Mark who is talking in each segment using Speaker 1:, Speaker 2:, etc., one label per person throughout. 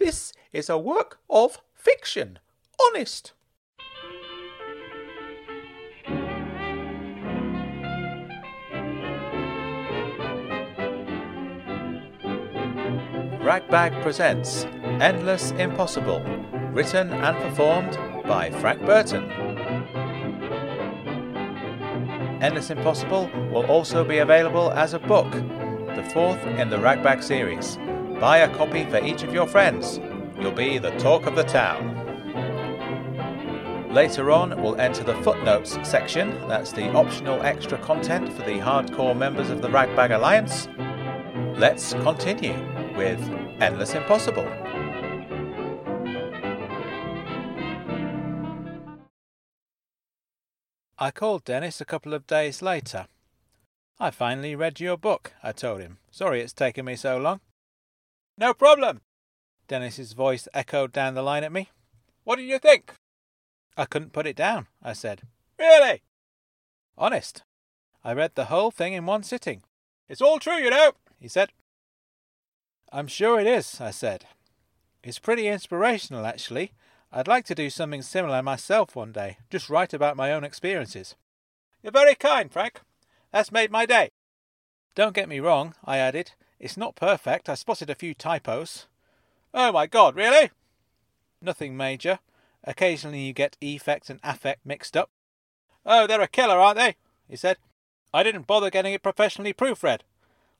Speaker 1: This is a work of fiction. Honest. Ragbag presents Endless Impossible, written and performed by Frank Burton. Endless Impossible will also be available as a book, the fourth in the Ragbag series. Buy a copy for each of your friends. You'll be the talk of the town. Later on, we'll enter the footnotes section. That's the optional extra content for the hardcore members of the Ragbag Alliance. Let's continue with Endless Impossible. I called Dennis a couple of days later. I finally read your book, I told him. Sorry it's taken me so long.
Speaker 2: No problem.
Speaker 1: Dennis's voice echoed down the line at me.
Speaker 2: What did you think?
Speaker 1: I couldn't put it down, I said.
Speaker 2: Really?
Speaker 1: Honest. I read the whole thing in one sitting.
Speaker 2: It's all true, you know, he said.
Speaker 1: I'm sure it is, I said. It's pretty inspirational, actually. I'd like to do something similar myself one day, just write about my own experiences.
Speaker 2: You're very kind, Frank. That's made my day.
Speaker 1: Don't get me wrong, I added. It's not perfect. I spotted a few typos.
Speaker 2: Oh my god, really?
Speaker 1: Nothing major. Occasionally you get effect and affect mixed up.
Speaker 2: Oh, they're a killer, aren't they? he said. I didn't bother getting it professionally proofread.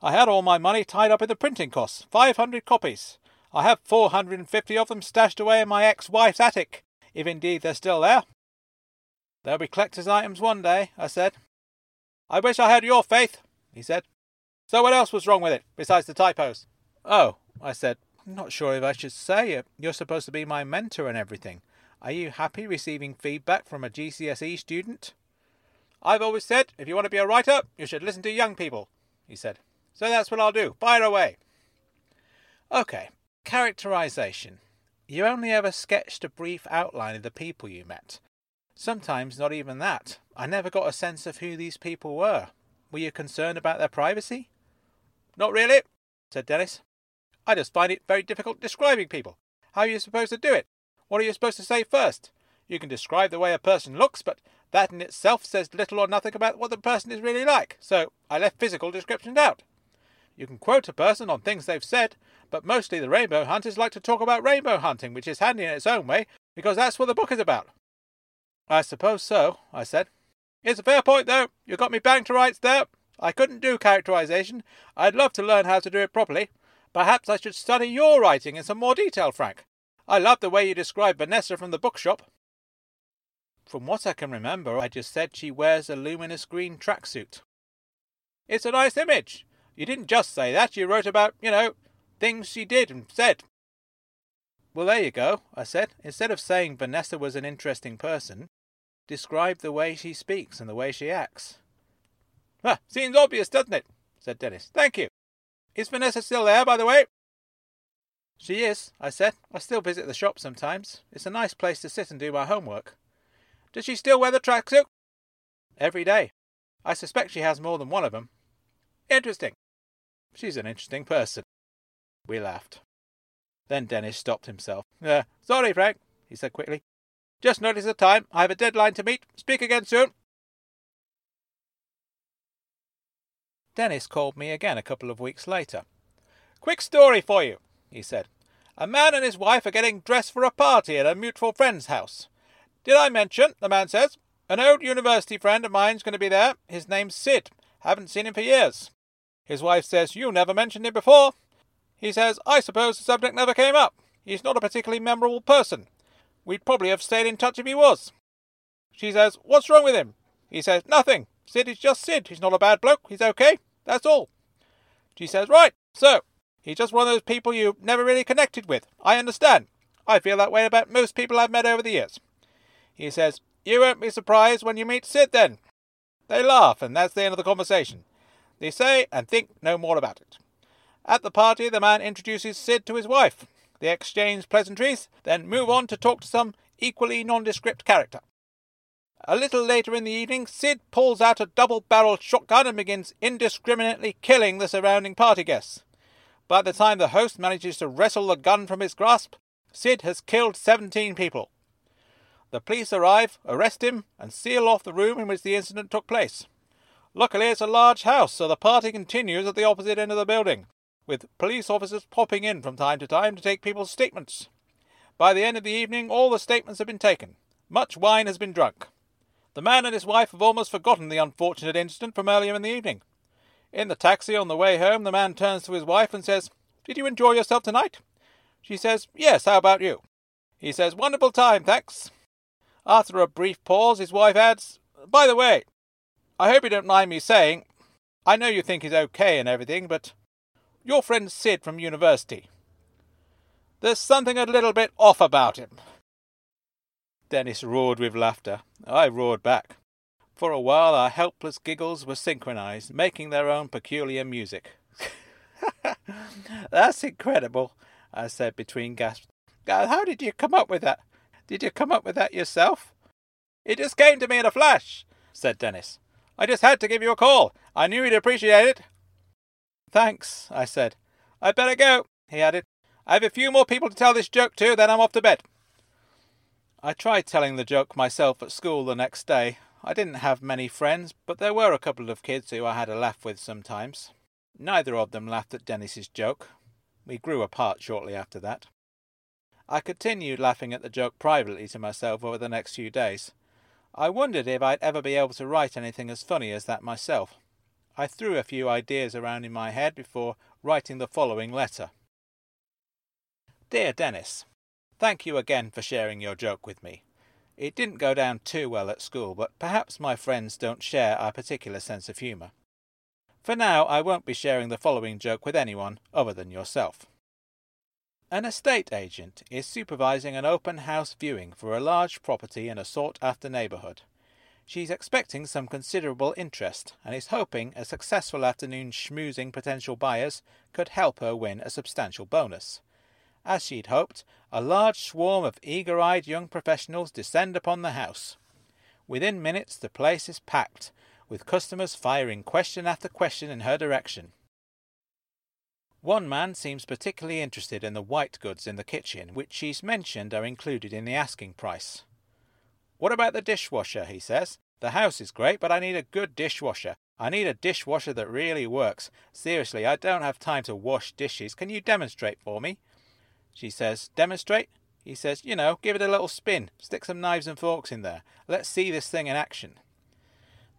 Speaker 2: I had all my money tied up in the printing costs, 500 copies. I have 450 of them stashed away in my ex-wife's attic, if indeed they're still there.
Speaker 1: They'll be collector's items one day, I said.
Speaker 2: I wish I had your faith, he said. So what else was wrong with it, besides the typos?
Speaker 1: Oh, I said, I'm not sure if I should say it. You're supposed to be my mentor and everything. Are you happy receiving feedback from a GCSE student?
Speaker 2: I've always said, if you want to be a writer, you should listen to young people, he said. So that's what I'll do. Fire away.
Speaker 1: Okay. Characterization. You only ever sketched a brief outline of the people you met. Sometimes not even that. I never got a sense of who these people were. Were you concerned about their privacy?
Speaker 2: Not really, said Dennis. I just find it very difficult describing people. How are you supposed to do it? What are you supposed to say first? You can describe the way a person looks, but that in itself says little or nothing about what the person is really like, so I left physical descriptions out. You can quote a person on things they've said, but mostly the rainbow hunters like to talk about rainbow hunting, which is handy in its own way, because that's what the book is about.
Speaker 1: I suppose so, I said.
Speaker 2: It's a fair point, though. You got me bang to rights there. I couldn't do characterization. I'd love to learn how to do it properly. Perhaps I should study your writing in some more detail, Frank. I love the way you describe Vanessa from the bookshop.
Speaker 1: From what I can remember, I just said she wears a luminous green tracksuit.
Speaker 2: It's a nice image. You didn't just say that, you wrote about, you know, things she did and said.
Speaker 1: Well, there you go, I said. Instead of saying Vanessa was an interesting person, describe the way she speaks and the way she acts.
Speaker 2: Ah, seems obvious, doesn't it? said Dennis. Thank you. Is Vanessa still there, by the way?
Speaker 1: She is, I said. I still visit the shop sometimes. It's a nice place to sit and do my homework.
Speaker 2: Does she still wear the tracksuit?
Speaker 1: Every day. I suspect she has more than one of them.
Speaker 2: Interesting.
Speaker 1: She's an interesting person. We laughed. Then Dennis stopped himself.
Speaker 2: Uh, sorry, Frank, he said quickly. Just notice the time. I have a deadline to meet. Speak again soon.
Speaker 1: Dennis called me again a couple of weeks later.
Speaker 2: Quick story for you, he said. A man and his wife are getting dressed for a party at a mutual friend's house. Did I mention, the man says, an old university friend of mine's going to be there. His name's Sid. Haven't seen him for years. His wife says, You never mentioned him before. He says, I suppose the subject never came up. He's not a particularly memorable person. We'd probably have stayed in touch if he was. She says, What's wrong with him? He says, Nothing. Sid is just Sid. He's not a bad bloke. He's okay. That's all. She says, Right, so, he's just one of those people you never really connected with. I understand. I feel that way about most people I've met over the years. He says, You won't be surprised when you meet Sid then. They laugh, and that's the end of the conversation. They say and think no more about it. At the party, the man introduces Sid to his wife. They exchange pleasantries, then move on to talk to some equally nondescript character. A little later in the evening, Sid pulls out a double barreled shotgun and begins indiscriminately killing the surrounding party guests. By the time the host manages to wrestle the gun from his grasp, Sid has killed 17 people. The police arrive, arrest him, and seal off the room in which the incident took place. Luckily, it's a large house, so the party continues at the opposite end of the building, with police officers popping in from time to time to take people's statements. By the end of the evening, all the statements have been taken. Much wine has been drunk. The man and his wife have almost forgotten the unfortunate incident from earlier in the evening. In the taxi on the way home, the man turns to his wife and says, Did you enjoy yourself tonight? She says, Yes, how about you? He says, Wonderful time, thanks. After a brief pause, his wife adds, By the way, I hope you don't mind me saying, I know you think he's okay and everything, but your friend Sid from university. There's something a little bit off about him. Dennis roared with laughter. I roared back. For a while our helpless giggles were synchronized, making their own peculiar music. That's incredible, I said between gasps. How did you come up with that? Did you come up with that yourself? It just came to me in a flash, said Dennis. I just had to give you a call. I knew you'd appreciate it. Thanks, I said. I'd better go, he added. I have a few more people to tell this joke to, then I'm off to bed. I tried telling the joke myself at school the next day. I didn't have many friends, but there were a couple of kids who I had a laugh with sometimes. Neither of them laughed at Dennis's joke. We grew apart shortly after that. I continued laughing at the joke privately to myself over the next few days. I wondered if I'd ever be able to write anything as funny as that myself. I threw a few ideas around in my head before writing the following letter. Dear Dennis, Thank you again for sharing your joke with me. It didn't go down too well at school, but perhaps my friends don't share our particular sense of humour. For now, I won't be sharing the following joke with anyone other than yourself. An estate agent is supervising an open house viewing for a large property in a sought after neighbourhood. She's expecting some considerable interest and is hoping a successful afternoon schmoozing potential buyers could help her win a substantial bonus. As she'd hoped, a large swarm of eager eyed young professionals descend upon the house. Within minutes, the place is packed, with customers firing question after question in her direction. One man seems particularly interested in the white goods in the kitchen, which she's mentioned are included in the asking price. What about the dishwasher? he says. The house is great, but I need a good dishwasher. I need a dishwasher that really works. Seriously, I don't have time to wash dishes. Can you demonstrate for me? She says, Demonstrate? He says, You know, give it a little spin. Stick some knives and forks in there. Let's see this thing in action.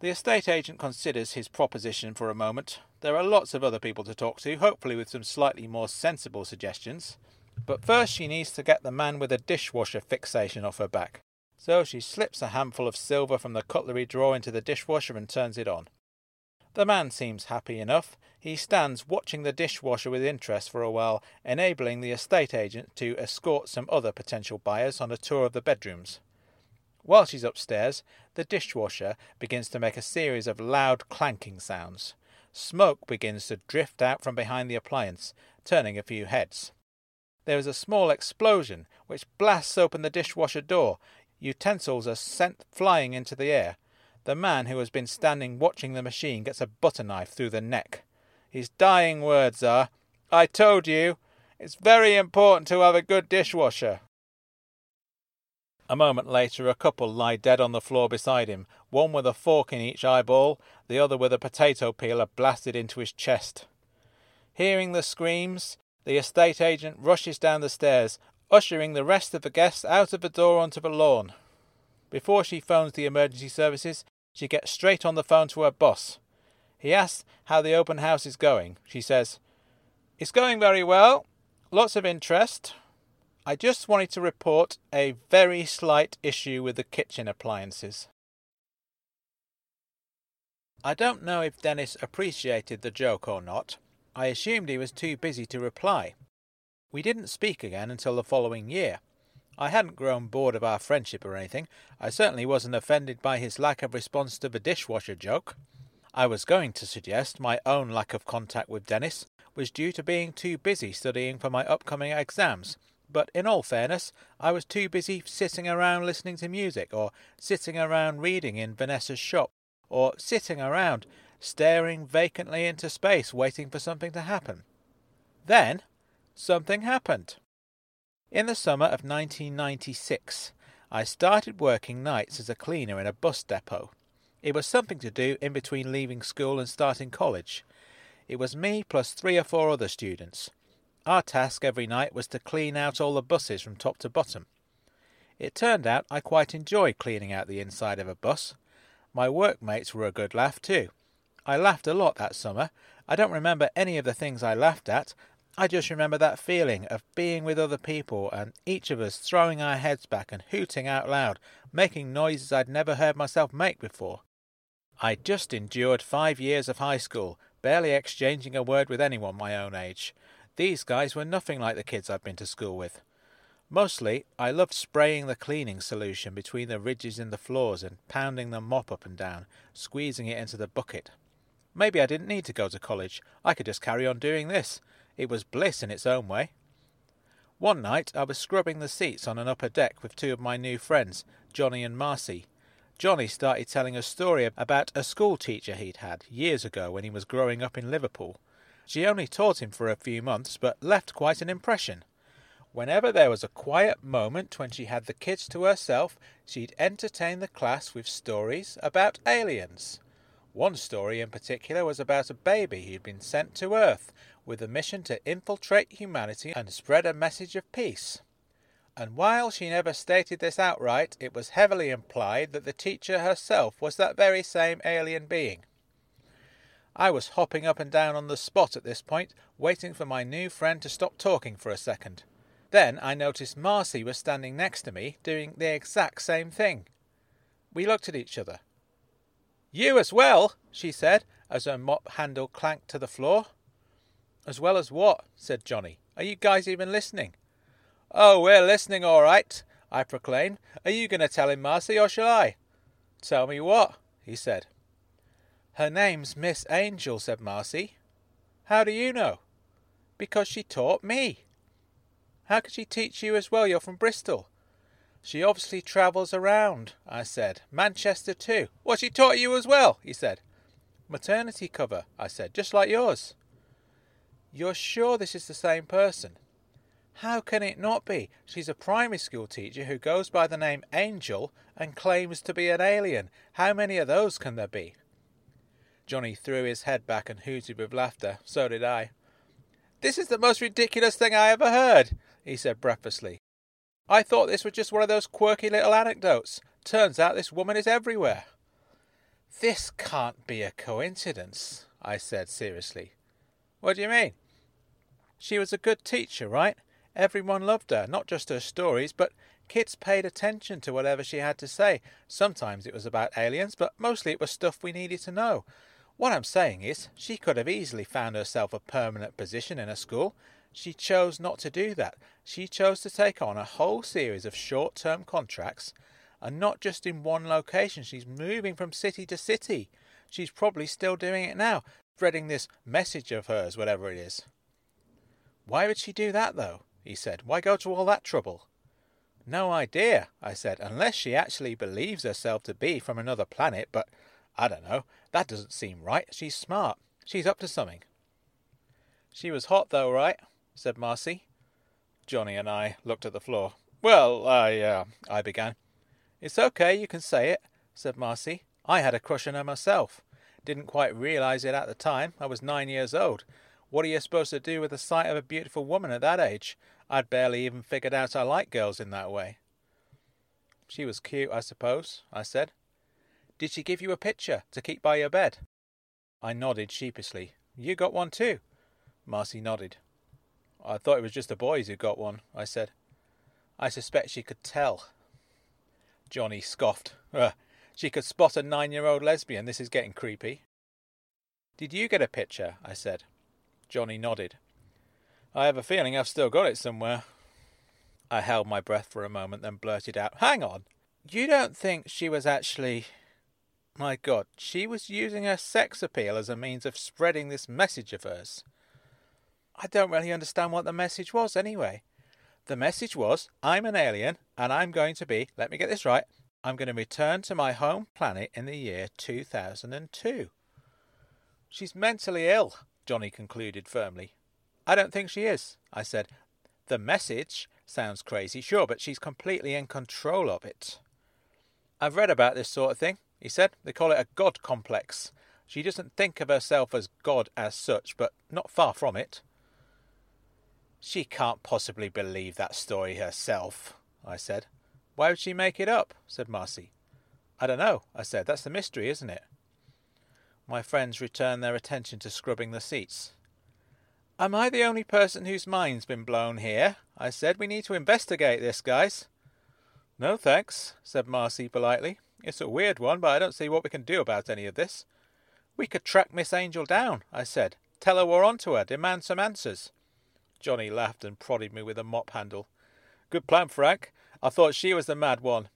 Speaker 2: The estate agent considers his proposition for a moment. There are lots of other people to talk to, hopefully with some slightly more sensible suggestions. But first she needs to get the man with a dishwasher fixation off her back. So she slips a handful of silver from the cutlery drawer into the dishwasher and turns it on. The man seems happy enough. He stands watching the dishwasher with interest for a while, enabling the estate agent to escort some other potential buyers on a tour of the bedrooms. While she's upstairs, the dishwasher begins to make a series of loud clanking sounds. Smoke begins to drift out from behind the appliance, turning a few heads. There is a small explosion which blasts open the dishwasher door. Utensils are sent flying into the air. The man who has been standing watching the machine gets a butter knife through the neck. His dying words are, I told you, it's very important to have a good dishwasher. A moment later, a couple lie dead on the floor beside him, one with a fork in each eyeball, the other with a potato peeler blasted into his chest. Hearing the screams, the estate agent rushes down the stairs, ushering the rest of the guests out of the door onto the lawn. Before she phones the emergency services, she gets straight on the phone to her boss. He asks how the open house is going. She says, It's going very well. Lots of interest. I just wanted to report a very slight issue with the kitchen appliances. I don't know if Dennis appreciated the joke or not. I assumed he was too busy to reply. We didn't speak again until the following year. I hadn't grown bored of our friendship or anything. I certainly wasn't offended by his lack of response to the dishwasher joke. I was going to suggest my own lack of contact with Dennis was due to being too busy studying for my upcoming exams, but in all fairness, I was too busy sitting around listening to music, or sitting around reading in Vanessa's shop, or sitting around staring vacantly into space waiting for something to happen. Then, something happened. In the summer of 1996, I started working nights as a cleaner in a bus depot. It was something to do in between leaving school and starting college. It was me plus three or four other students. Our task every night was to clean out all the buses from top to bottom. It turned out I quite enjoyed cleaning out the inside of a bus. My workmates were a good laugh too. I laughed a lot that summer. I don't remember any of the things I laughed at. I just remember that feeling of being with other people and each of us throwing our heads back and hooting out loud, making noises I'd never heard myself make before. I'd just endured five years of high school, barely exchanging a word with anyone my own age. These guys were nothing like the kids I'd been to school with. Mostly, I loved spraying the cleaning solution between the ridges in the floors and pounding the mop up and down, squeezing it into the bucket. Maybe I didn't need to go to college. I could just carry on doing this. It was bliss in its own way. One night I was scrubbing the seats on an upper deck with two of my new friends, Johnny and Marcy. Johnny started telling a story about a school teacher he'd had years ago when he was growing up in Liverpool. She only taught him for a few months, but left quite an impression. Whenever there was a quiet moment when she had the kids to herself, she'd entertain the class with stories about aliens. One story in particular was about a baby who'd been sent to Earth with a mission to infiltrate humanity and spread a message of peace. And while she never stated this outright, it was heavily implied that the teacher herself was that very same alien being. I was hopping up and down on the spot at this point, waiting for my new friend to stop talking for a second. Then I noticed Marcy was standing next to me, doing the exact same thing. We looked at each other. You as well, she said, as her mop handle clanked to the floor. As well as what? said Johnny. Are you guys even listening? Oh, we're listening all right, I proclaimed. Are you going to tell him, Marcy, or shall I? Tell me what, he said. Her name's Miss Angel, said Marcy. How do you know? Because she taught me. How could she teach you as well? You're from Bristol. She obviously travels around, I said. Manchester too. What, she taught you as well? he said. Maternity cover, I said, just like yours. You're sure this is the same person? How can it not be? She's a primary school teacher who goes by the name Angel and claims to be an alien. How many of those can there be? Johnny threw his head back and hooted with laughter. So did I. This is the most ridiculous thing I ever heard he said breathlessly. I thought this was just one of those quirky little anecdotes. Turns out this woman is everywhere. This can't be a coincidence, I said seriously. What do you mean? She was a good teacher, right? Everyone loved her, not just her stories, but kids paid attention to whatever she had to say. Sometimes it was about aliens, but mostly it was stuff we needed to know. What I'm saying is, she could have easily found herself a permanent position in a school, she chose not to do that. She chose to take on a whole series of short term contracts, and not just in one location. She's moving from city to city. She's probably still doing it now, spreading this message of hers, whatever it is. Why would she do that, though? he said. Why go to all that trouble? No idea, I said, unless she actually believes herself to be from another planet, but I don't know. That doesn't seem right. She's smart. She's up to something. She was hot, though, right? said Marcy. Johnny and I looked at the floor. Well, I, uh, I began. It's okay, you can say it, said Marcy. I had a crush on her myself. Didn't quite realize it at the time. I was nine years old. What are you supposed to do with the sight of a beautiful woman at that age? I'd barely even figured out I like girls in that way. She was cute, I suppose, I said. Did she give you a picture to keep by your bed? I nodded sheepishly. You got one too? Marcy nodded. I thought it was just the boys who got one, I said. I suspect she could tell. Johnny scoffed. she could spot a nine year old lesbian. This is getting creepy. Did you get a picture? I said. Johnny nodded. I have a feeling I've still got it somewhere. I held my breath for a moment, then blurted out, Hang on! You don't think she was actually. My God, she was using her sex appeal as a means of spreading this message of hers. I don't really understand what the message was anyway. The message was I'm an alien and I'm going to be, let me get this right, I'm going to return to my home planet in the year 2002. She's mentally ill, Johnny concluded firmly. I don't think she is, I said. The message sounds crazy, sure, but she's completely in control of it. I've read about this sort of thing, he said. They call it a God complex. She doesn't think of herself as God as such, but not far from it. She can't possibly believe that story herself, I said. Why would she make it up? said Marcy. I don't know, I said. That's the mystery, isn't it? My friends returned their attention to scrubbing the seats. Am I the only person whose mind's been blown here? I said. We need to investigate this, guys. No thanks, said Marcy politely. It's a weird one, but I don't see what we can do about any of this. We could track Miss Angel down, I said. Tell her we're on to her, demand some answers. Johnny laughed and prodded me with a mop handle. Good plan, Frank. I thought she was the mad one.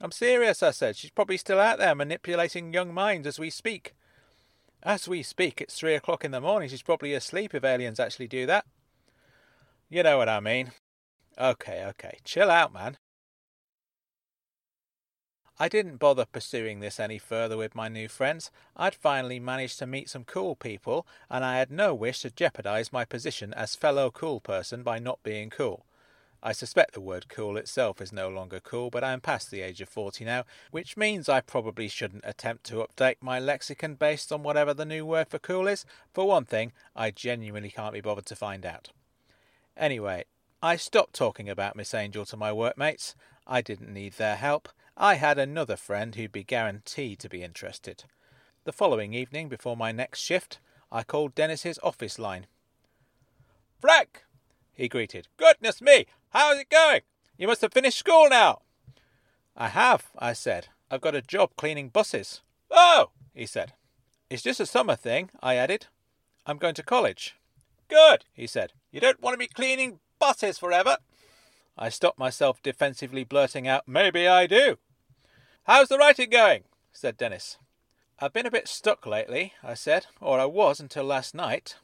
Speaker 2: I'm serious, I said. She's probably still out there manipulating young minds as we speak. As we speak, it's three o'clock in the morning. She's probably asleep if aliens actually do that. You know what I mean. Okay, okay. Chill out, man. I didn't bother pursuing this any further with my new friends. I'd finally managed to meet some cool people, and I had no wish to jeopardize my position as fellow cool person by not being cool. I suspect the word cool itself is no longer cool, but I am past the age of 40 now, which means I probably shouldn't attempt to update my lexicon based on whatever the new word for cool is. For one thing, I genuinely can't be bothered to find out. Anyway, I stopped talking about Miss Angel to my workmates. I didn't need their help. I had another friend who'd be guaranteed to be interested. The following evening, before my next shift, I called Dennis's office line.
Speaker 3: Frank, he greeted. Goodness me, how's it going? You must have finished school now.
Speaker 2: I have, I said. I've got a job cleaning buses.
Speaker 3: Oh, he said.
Speaker 2: It's just a summer thing, I added. I'm going to college.
Speaker 3: Good, he said. You don't want to be cleaning buses forever.
Speaker 2: I stopped myself defensively blurting out, Maybe I do.
Speaker 3: How's the writing going? said Dennis.
Speaker 2: I've been a bit stuck lately, I said, or I was until last night.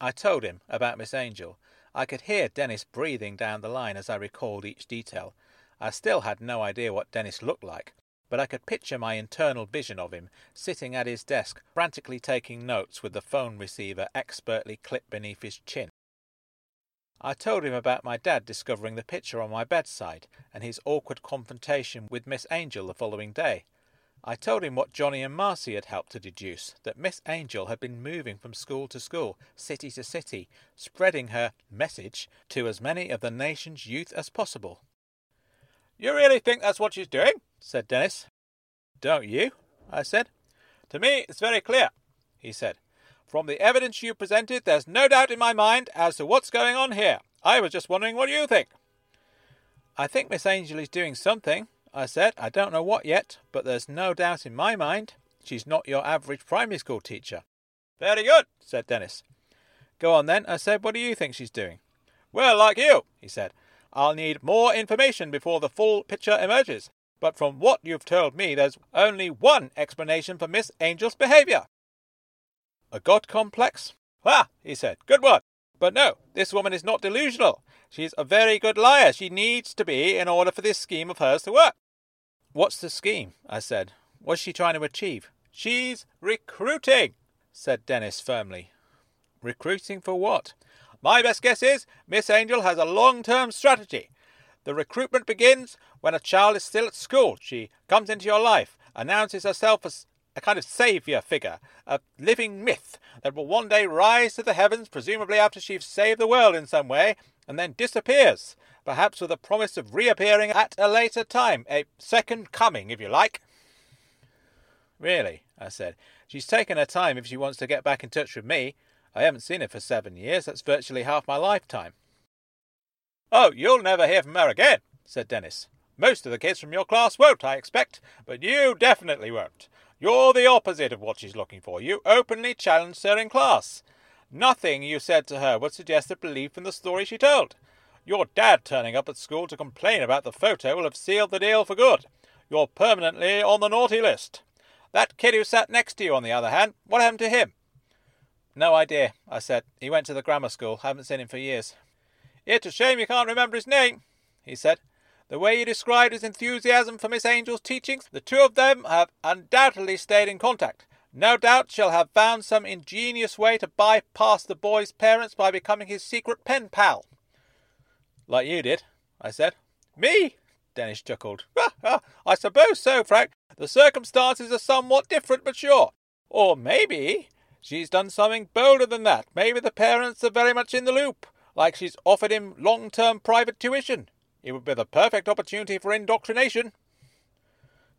Speaker 2: I told him about Miss Angel. I could hear Dennis breathing down the line as I recalled each detail. I still had no idea what Dennis looked like, but I could picture my internal vision of him sitting at his desk, frantically taking notes with the phone receiver expertly clipped beneath his chin. I told him about my dad discovering the picture on my bedside and his awkward confrontation with Miss Angel the following day. I told him what Johnny and Marcy had helped to deduce that Miss Angel had been moving from school to school, city to city, spreading her message to as many of the nation's youth as possible.
Speaker 3: You really think that's what she's doing? said Dennis.
Speaker 2: Don't you? I said.
Speaker 3: To me, it's very clear, he said. From the evidence you presented, there's no doubt in my mind as to what's going on here. I was just wondering what you think.
Speaker 2: I think Miss Angel is doing something, I said. I don't know what yet, but there's no doubt in my mind she's not your average primary school teacher.
Speaker 3: Very good, said Dennis.
Speaker 2: Go on then, I said. What do you think she's doing?
Speaker 3: Well, like you, he said. I'll need more information before the full picture emerges. But from what you've told me, there's only one explanation for Miss Angel's behavior.
Speaker 2: A god complex?
Speaker 3: Ah, he said. Good one. But no, this woman is not delusional. She's a very good liar. She needs to be in order for this scheme of hers to work.
Speaker 2: What's the scheme? I said. What's she trying to achieve?
Speaker 3: She's recruiting, said Dennis firmly.
Speaker 2: Recruiting for what?
Speaker 3: My best guess is Miss Angel has a long term strategy. The recruitment begins when a child is still at school. She comes into your life, announces herself as a kind of saviour figure, a living myth that will one day rise to the heavens, presumably after she's saved the world in some way, and then disappears, perhaps with a promise of reappearing at a later time, a second coming, if you like.
Speaker 2: Really? I said. She's taken her time if she wants to get back in touch with me. I haven't seen her for seven years. That's virtually half my lifetime.
Speaker 3: Oh, you'll never hear from her again, said Dennis. Most of the kids from your class won't, I expect, but you definitely won't. You're the opposite of what she's looking for. You openly challenged her in class. Nothing you said to her would suggest a belief in the story she told. Your dad turning up at school to complain about the photo will have sealed the deal for good. You're permanently on the naughty list. That kid who sat next to you, on the other hand, what happened to him?
Speaker 2: No idea, I said. He went to the grammar school. Haven't seen him for years.
Speaker 3: It's a shame you can't remember his name, he said. The way you described his enthusiasm for Miss Angel's teachings, the two of them have undoubtedly stayed in contact.
Speaker 2: No doubt she'll have found some ingenious way to bypass the boy's parents by becoming his secret pen pal. Like you did, I said. Me? Dennis chuckled. I suppose so, Frank. The circumstances are somewhat different, but sure. Or maybe she's done something bolder than that. Maybe the parents are very much in the loop, like she's offered him long term private tuition. It would be the perfect opportunity for indoctrination.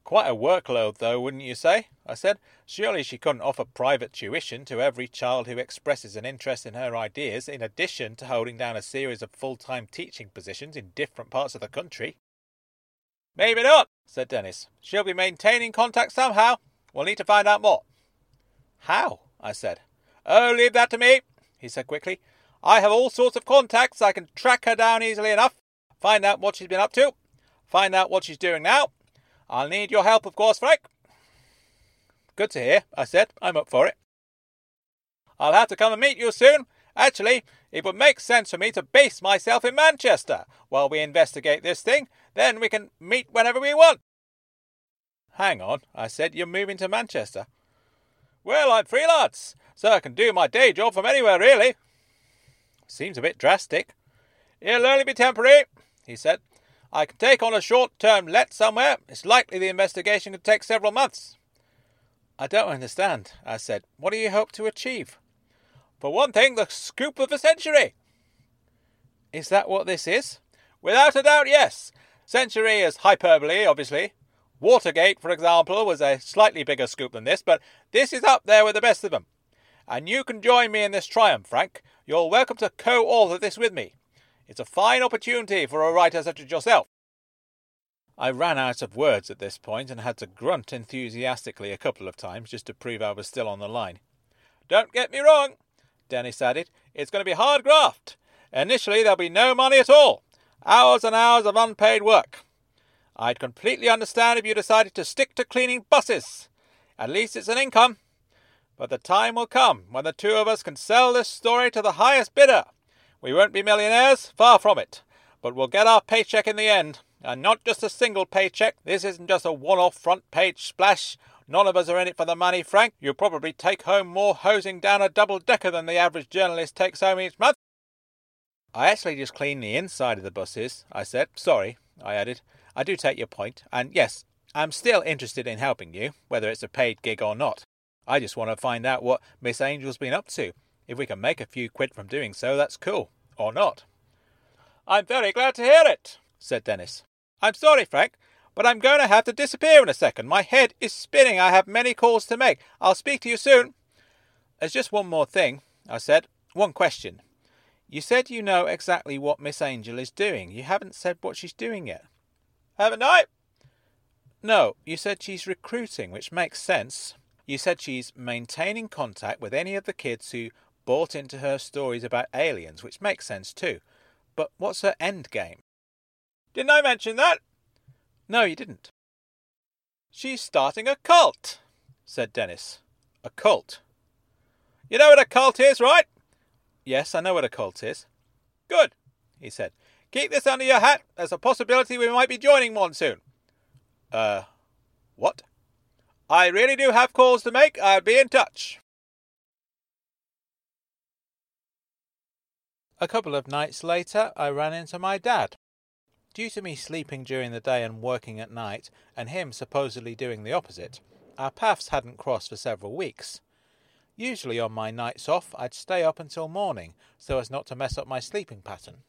Speaker 2: Quite a workload, though, wouldn't you say? I said. Surely she couldn't offer private tuition to every child who expresses an interest in her ideas, in addition to holding down a series of full time teaching positions in different parts of the country. Maybe not, said Dennis. She'll be maintaining contact somehow. We'll need to find out more. How? I said. Oh, leave that to me, he said quickly. I have all sorts of contacts. I can track her down easily enough, find out what she's been up to, find out what she's doing now, I'll need your help, of course, Frank. Good to hear, I said. I'm up for it. I'll have to come and meet you soon. Actually, it would make sense for me to base myself in Manchester while we investigate this thing. Then we can meet whenever we want. Hang on, I said. You're moving to Manchester. Well, I'm freelance, so I can do my day job from anywhere, really. Seems a bit drastic. It'll only be temporary, he said. I can take on a short term let somewhere. It's likely the investigation could take several months. I don't understand, I said. What do you hope to achieve? For one thing, the scoop of the century. Is that what this is? Without a doubt, yes. Century is hyperbole, obviously. Watergate, for example, was a slightly bigger scoop than this, but this is up there with the best of them. And you can join me in this triumph, Frank. You're welcome to co author this with me. It's a fine opportunity for a writer such as yourself. I ran out of words at this point and had to grunt enthusiastically a couple of times just to prove I was still on the line. Don't get me wrong, Dennis added. It's going to be hard graft. Initially, there'll be no money at all. Hours and hours of unpaid work. I'd completely understand if you decided to stick to cleaning buses. At least it's an income. But the time will come when the two of us can sell this story to the highest bidder. We won't be millionaires, far from it, but we'll get our paycheck in the end. And not just a single paycheck. This isn't just a one off front page splash. None of us are in it for the money, Frank. You'll probably take home more hosing down a double decker than the average journalist takes home each month. I actually just clean the inside of the buses, I said. Sorry, I added. I do take your point, and yes, I'm still interested in helping you, whether it's a paid gig or not. I just want to find out what Miss Angel's been up to. If we can make a few quid from doing so, that's cool. Or not. I'm very glad to hear it, said Dennis. I'm sorry, Frank, but I'm going to have to disappear in a second. My head is spinning. I have many calls to make. I'll speak to you soon. There's just one more thing, I said. One question. You said you know exactly what Miss Angel is doing. You haven't said what she's doing yet. Haven't I? No, you said she's recruiting, which makes sense. You said she's maintaining contact with any of the kids who bought into her stories about aliens, which makes sense too. But what's her end game? Didn't I mention that? No, you didn't. She's starting a cult, said Dennis. A cult? You know what a cult is, right? Yes, I know what a cult is. Good, he said. Keep this under your hat. There's a possibility we might be joining one soon. Uh, what? I really do have calls to make. I'll be in touch. A couple of nights later, I ran into my dad. Due to me sleeping during the day and working at night, and him supposedly doing the opposite, our paths hadn't crossed for several weeks. Usually on my nights off, I'd stay up until morning so as not to mess up my sleeping pattern.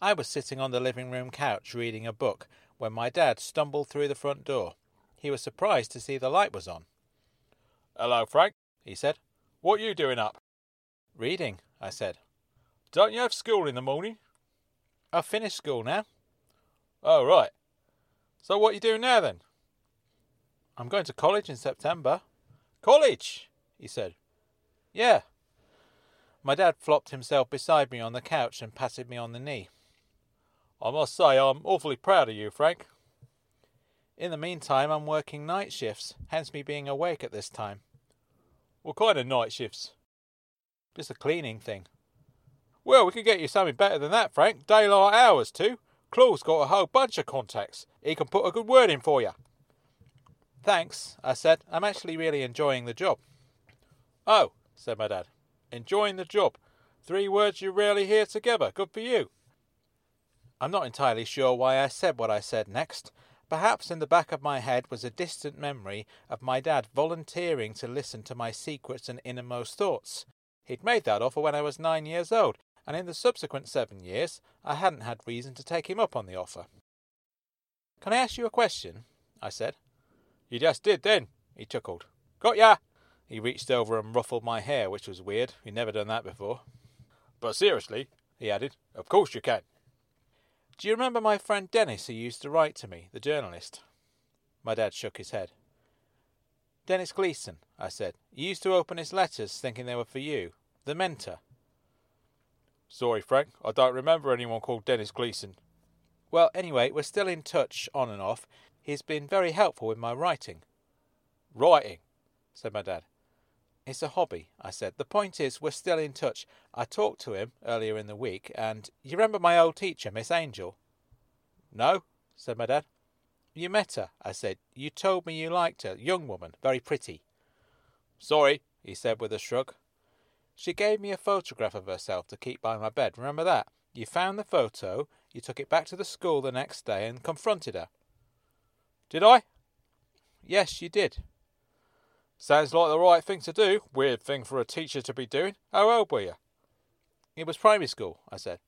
Speaker 2: I was sitting on the living room couch reading a book when my dad stumbled through the front door. He was surprised to see the light was on. Hello, Frank, he said. What are you doing up? Reading, I said. Don't you have school in the morning? I've finished school now. Oh, right. So what are you doing now then? I'm going to college in September. College? he said. Yeah. My dad flopped himself beside me on the couch and patted me on the knee. I must say I'm awfully proud of you, Frank. In the meantime, I'm working night shifts, hence me being awake at this time. What kind of night shifts? Just a cleaning thing. Well, we can get you something better than that, Frank. Daylight hours, too. Claude's got a whole bunch of contacts. He can put a good word in for you. Thanks, I said. I'm actually really enjoying the job. Oh, said my dad. Enjoying the job. Three words you rarely hear together. Good for you.
Speaker 1: I'm not entirely sure why I said what I said next. Perhaps in the back of my head was a distant memory of my dad volunteering to listen to my secrets and innermost thoughts. He'd made that offer when I was nine years old, and in the subsequent seven years I hadn't had reason to take him up on the offer. Can I ask you a question? I said.
Speaker 2: You just did then, he chuckled. Got ya! He reached over and ruffled my hair, which was weird. He'd never done that before. But seriously, he added, of course you can.
Speaker 1: Do you remember my friend Dennis who used to write to me, the journalist? My dad shook his head. Dennis Gleeson, I said. He used to open his letters thinking they were for you. The mentor.
Speaker 2: Sorry, Frank, I don't remember anyone called Dennis Gleason.
Speaker 1: Well, anyway, we're still in touch, on and off. He's been very helpful with my writing.
Speaker 2: Writing, said my dad.
Speaker 1: It's a hobby, I said. The point is, we're still in touch. I talked to him earlier in the week, and you remember my old teacher, Miss Angel?
Speaker 2: No, said my dad.
Speaker 1: You met her, I said. You told me you liked her. Young woman, very pretty.
Speaker 2: Sorry, he said with a shrug.
Speaker 1: She gave me a photograph of herself to keep by my bed. Remember that? You found the photo, you took it back to the school the next day and confronted her.
Speaker 2: Did I?
Speaker 1: Yes, you did.
Speaker 2: Sounds like the right thing to do. Weird thing for a teacher to be doing. How old were you?
Speaker 1: It was primary school, I said.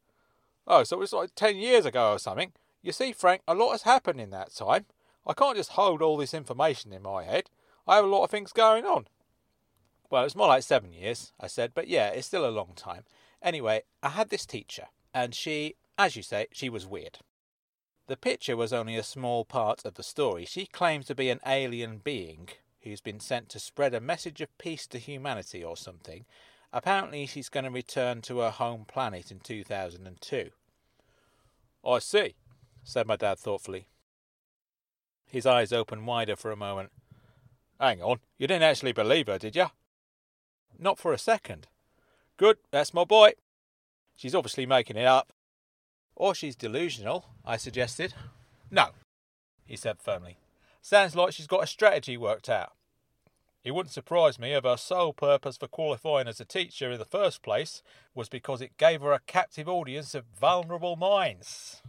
Speaker 2: Oh, so it was like ten years ago or something. You see, Frank, a lot has happened in that time. I can't just hold all this information in my head. I have a lot of things going on.
Speaker 1: Well, it was more like seven years, I said, but yeah, it's still a long time. Anyway, I had this teacher, and she, as you say, she was weird. The picture was only a small part of the story. She claimed to be an alien being who's been sent to spread a message of peace to humanity or something. Apparently, she's going to return to her home planet in 2002.
Speaker 2: I see,
Speaker 1: said my dad thoughtfully.
Speaker 2: His eyes opened wider for a moment. Hang on, you didn't actually believe her, did you?
Speaker 1: Not for a second.
Speaker 2: Good, that's my boy. She's obviously making it up.
Speaker 1: Or she's delusional, I suggested.
Speaker 2: No, he said firmly. Sounds like she's got a strategy worked out. It wouldn't surprise me if her sole purpose for qualifying as a teacher in the first place was because it gave her a captive audience of vulnerable minds.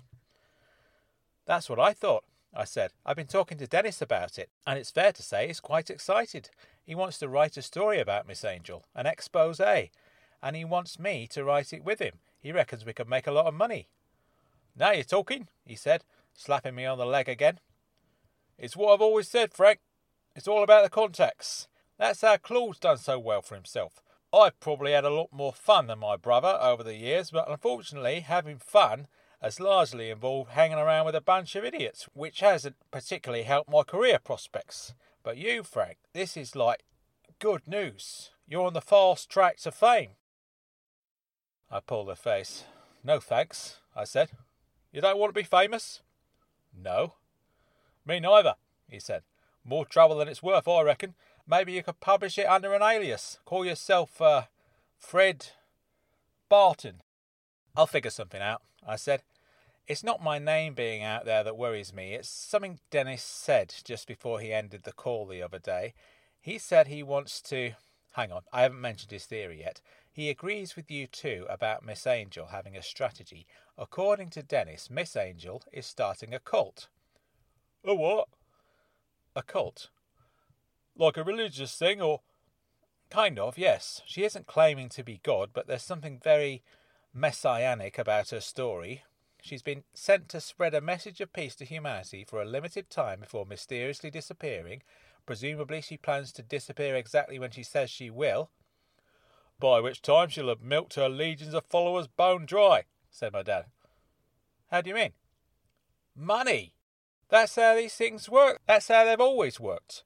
Speaker 1: That's what I thought, I said. I've been talking to Dennis about it, and it's fair to say he's quite excited. He wants to write a story about Miss Angel, an expose, and he wants me to write it with him. He reckons we could make a lot of money.
Speaker 2: Now you're talking, he said, slapping me on the leg again. It's what I've always said, Frank. It's all about the contacts. That's how Claude's done so well for himself. I've probably had a lot more fun than my brother over the years, but unfortunately, having fun has largely involved hanging around with a bunch of idiots, which hasn't particularly helped my career prospects. But you, Frank, this is like good news. You're on the fast track to fame.
Speaker 1: I pulled a face. No thanks, I said.
Speaker 2: You don't want to be famous?
Speaker 1: No.
Speaker 2: Me neither, he said. More trouble than it's worth, I reckon. Maybe you could publish it under an alias. Call yourself, uh, Fred Barton.
Speaker 1: I'll figure something out, I said. It's not my name being out there that worries me. It's something Dennis said just before he ended the call the other day. He said he wants to. Hang on, I haven't mentioned his theory yet. He agrees with you too about Miss Angel having a strategy. According to Dennis, Miss Angel is starting a cult.
Speaker 2: A what?
Speaker 1: A cult.
Speaker 2: Like a religious thing, or?
Speaker 1: Kind of, yes. She isn't claiming to be God, but there's something very messianic about her story. She's been sent to spread a message of peace to humanity for a limited time before mysteriously disappearing. Presumably, she plans to disappear exactly when she says she will.
Speaker 2: By which time she'll have milked her legions of followers bone dry, said my dad.
Speaker 1: How do you mean?
Speaker 2: Money! That's how these things work. That's how they've always worked.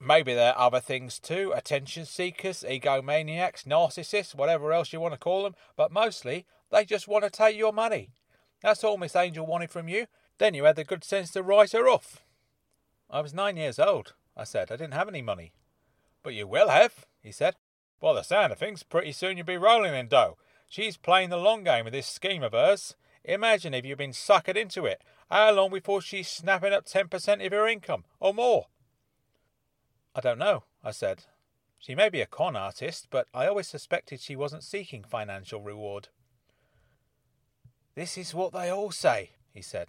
Speaker 2: Maybe there are other things too attention seekers, egomaniacs, narcissists, whatever else you want to call them, but mostly they just want to take your money. That's all Miss Angel wanted from you. Then you had the good sense to write her off.
Speaker 1: I was nine years old, I said. I didn't have any money.
Speaker 2: But you will have, he said. By the sound of things, pretty soon you'll be rolling in dough. She's playing the long game with this scheme of hers. Imagine if you've been suckered into it. How long before she's snapping up 10% of your income, or more?
Speaker 1: I don't know, I said.
Speaker 2: She may be a con artist, but I always suspected she wasn't seeking financial reward. This is what they all say, he said.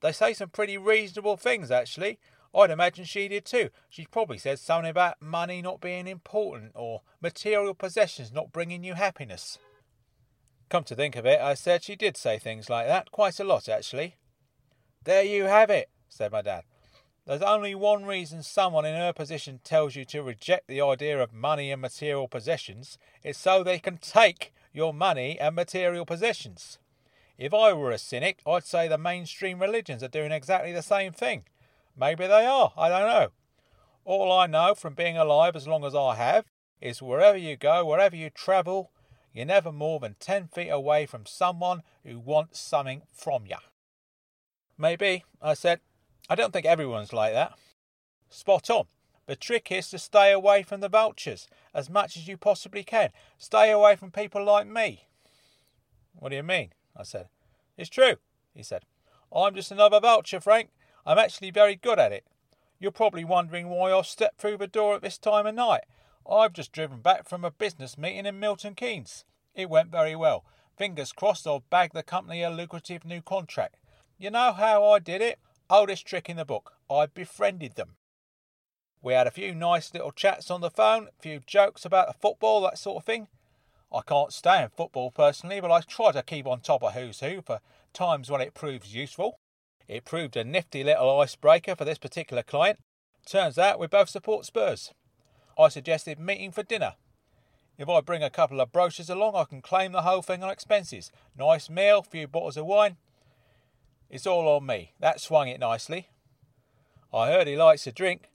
Speaker 2: They say some pretty reasonable things, actually. I'd imagine she did too. She probably said something about money not being important or material possessions not bringing you happiness. Come to think of it, I said she did say things like that, quite a lot actually. There you have it, said my dad. There's only one reason someone in her position tells you to reject the idea of money and material possessions. It's so they can take your money and material possessions. If I were a cynic, I'd say the mainstream religions are doing exactly the same thing. Maybe they are, I don't know. All I know from being alive as long as I have is wherever you go, wherever you travel, you're never more than ten feet away from someone who wants something from you. Maybe, I said. I don't think everyone's like that. Spot on. The trick is to stay away from the vultures as much as you possibly can. Stay away from people like me. What do you mean? I said. It's true, he said. I'm just another vulture, Frank. I'm actually very good at it. You're probably wondering why I've stepped through the door at this time of night. I've just driven back from a business meeting in Milton Keynes. It went very well. Fingers crossed I'll bag the company a lucrative new contract. You know how I did it? Oldest trick in the book. I befriended them. We had a few nice little chats on the phone, a few jokes about the football, that sort of thing. I can't stand football personally, but I try to keep on top of who's who for times when it proves useful. It proved a nifty little icebreaker for this particular client. Turns out we both support Spurs. I suggested meeting for dinner. If I bring a couple of brochures along, I can claim the whole thing on expenses. Nice meal, few bottles of wine. It's all on me. That swung it nicely. I heard he likes a drink.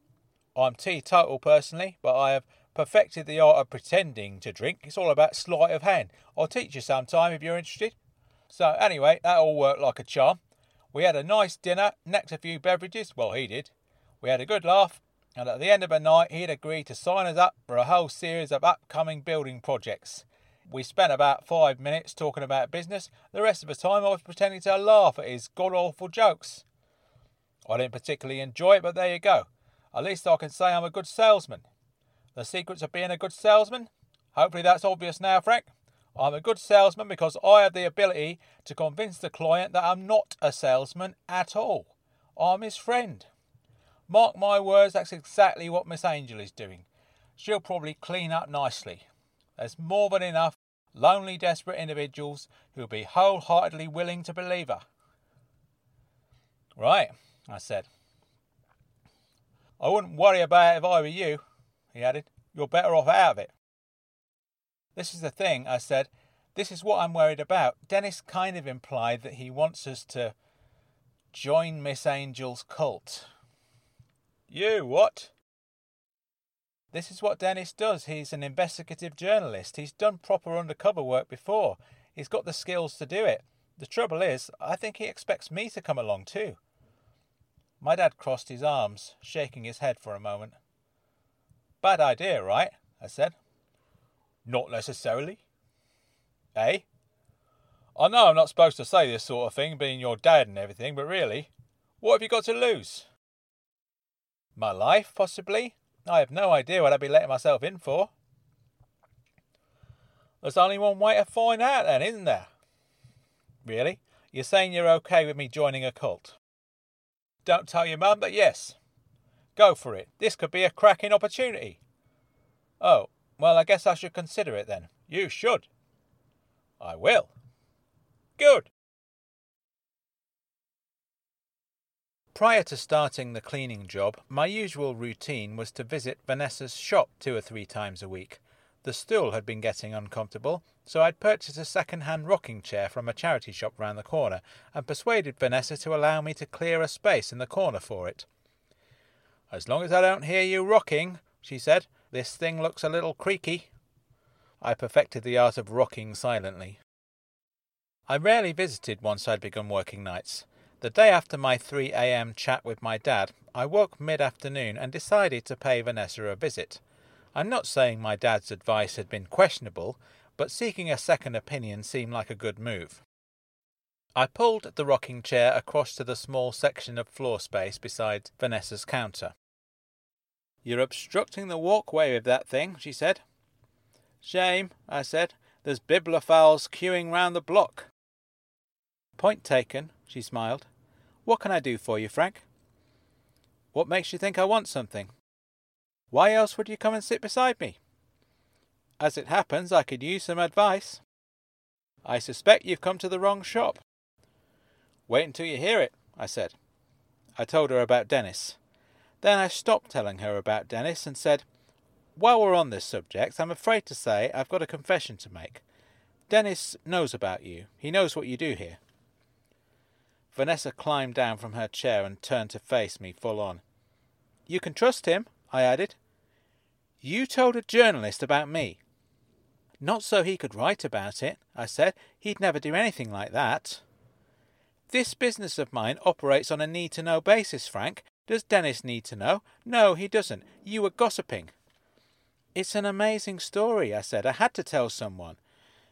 Speaker 2: I'm teetotal personally, but I have perfected the art of pretending to drink. It's all about sleight of hand. I'll teach you sometime if you're interested. So, anyway, that all worked like a charm. We had a nice dinner, next a few beverages. Well, he did. We had a good laugh, and at the end of the night, he'd agreed to sign us up for a whole series of upcoming building projects. We spent about five minutes talking about business. The rest of the time, I was pretending to laugh at his god awful jokes. I didn't particularly enjoy it, but there you go. At least I can say I'm a good salesman. The secrets of being a good salesman? Hopefully that's obvious now, Frank. I'm a good salesman because I have the ability to convince the client that I'm not a salesman at all. I'm his friend. Mark my words, that's exactly what Miss Angel is doing. She'll probably clean up nicely. There's more than enough lonely, desperate individuals who'll be wholeheartedly willing to believe her. Right, I said. I wouldn't worry about it if I were you, he added. You're better off out of it. This is the thing, I said. This is what I'm worried about. Dennis kind of implied that he wants us to join Miss Angel's cult. You, what? This is what Dennis does. He's an investigative journalist. He's done proper undercover work before. He's got the skills to do it. The trouble is, I think he expects me to come along too. My dad crossed his arms, shaking his head for a moment. Bad idea, right? I said. Not necessarily. Eh? I know I'm not supposed to say this sort of thing, being your dad and everything, but really, what have you got to lose? My life, possibly? I have no idea what I'd be letting myself in for. There's only one way to find out, then, isn't there? Really? You're saying you're okay with me joining a cult? Don't tell your mum, but yes. Go for it. This could be a cracking opportunity. Oh, well, I guess I should consider it then. You should. I will. Good. Prior to starting the cleaning job, my usual routine was to visit Vanessa's shop two or three times a week. The stool had been getting uncomfortable, so I'd purchased a second-hand rocking chair from a charity shop round the corner and persuaded Vanessa to allow me to clear a space in the corner for it. As long as I don't hear you rocking, she said, this thing looks a little creaky. I perfected the art of rocking silently. I rarely visited once I'd begun working nights. The day after my 3 a.m. chat with my dad, I woke mid afternoon and decided to pay Vanessa a visit. I'm not saying my dad's advice had been questionable, but seeking a second opinion seemed like a good move. I pulled the rocking chair across to the small section of floor space beside Vanessa's counter.
Speaker 1: You're obstructing the walkway with that thing, she said. Shame, I said. There's bibliophiles queuing round the block. Point taken, she smiled. What can I do for you, Frank? What makes you think I want something? Why else would you come and sit beside me? As it happens, I could use some advice. I suspect you've come to the wrong shop. Wait until you hear it, I said. I told her about Dennis. Then I stopped telling her about Dennis and said, While we're on this subject, I'm afraid to say I've got a confession to make. Dennis knows about you. He knows what you do here. Vanessa climbed down from her chair and turned to face me full on. You can trust him, I added. You told a journalist about me. Not so he could write about it, I said. He'd never do anything like that. This business of mine operates on a need to know basis, Frank. Does Dennis need to know? No, he doesn't. You were gossiping. It's an amazing story, I said. I had to tell someone.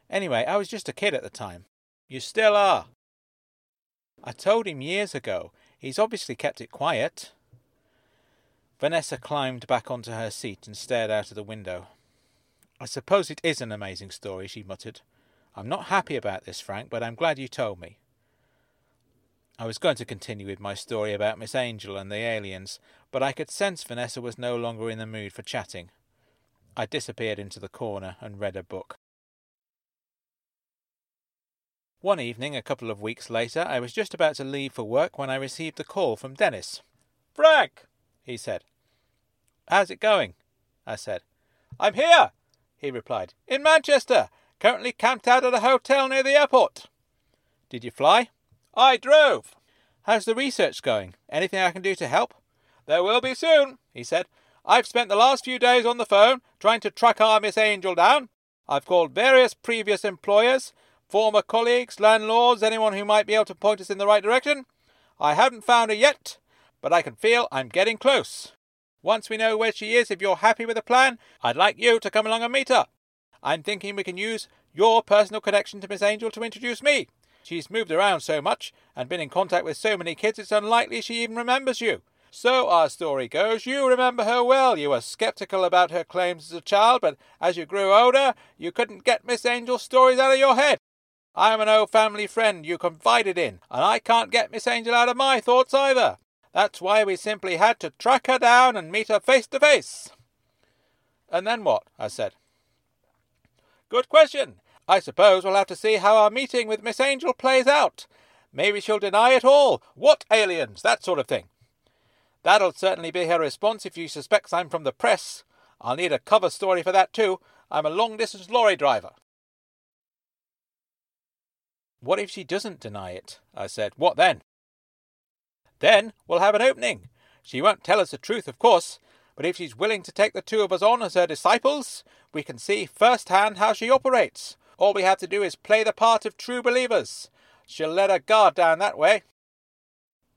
Speaker 1: Anyway, I was just a kid at the time. You still are. I told him years ago. He's obviously kept it quiet. Vanessa climbed back onto her seat and stared out of the window. I suppose it is an amazing story, she muttered. I'm not happy about this, Frank, but I'm glad you told me. I was going to continue with my story about Miss Angel and the aliens, but I could sense Vanessa was no longer in the mood for chatting. I disappeared into the corner and read a book. One evening, a couple of weeks later, I was just about to leave for work when I received a call from Dennis.
Speaker 2: Frank, he said.
Speaker 1: How's it going? I said.
Speaker 2: I'm here, he replied. In Manchester, currently camped out at a hotel near the airport.
Speaker 1: Did you fly?
Speaker 2: I drove.
Speaker 1: How's the research going? Anything I can do to help?
Speaker 2: There will be soon, he said. I've spent the last few days on the phone trying to track our Miss Angel down. I've called various previous employers, former colleagues, landlords, anyone who might be able to point us in the right direction. I haven't found her yet, but I can feel I'm getting close. Once we know where she is, if you're happy with the plan, I'd like you to come along and meet her. I'm thinking we can use your personal connection to Miss Angel to introduce me. She's moved around so much and been in contact with so many kids it's unlikely she even remembers you. So our story goes, you remember her well. You were skeptical about her claims as a child, but as you grew older, you couldn't get Miss Angel's stories out of your head. I'm an old family friend you confided in, and I can't get Miss Angel out of my thoughts either. That's why we simply had to track her down and meet her face to face.
Speaker 1: And then what? I said.
Speaker 2: Good question. I suppose we'll have to see how our meeting with Miss Angel plays out. Maybe she'll deny it all. What aliens? That sort of thing. That'll certainly be her response if she suspects I'm from the press. I'll need a cover story for that too. I'm a long distance lorry driver.
Speaker 1: What if she doesn't deny it? I said. What then?
Speaker 2: Then we'll have an opening. She won't tell us the truth, of course, but if she's willing to take the two of us on as her disciples, we can see firsthand how she operates. All we have to do is play the part of true believers. She'll let her guard down that way.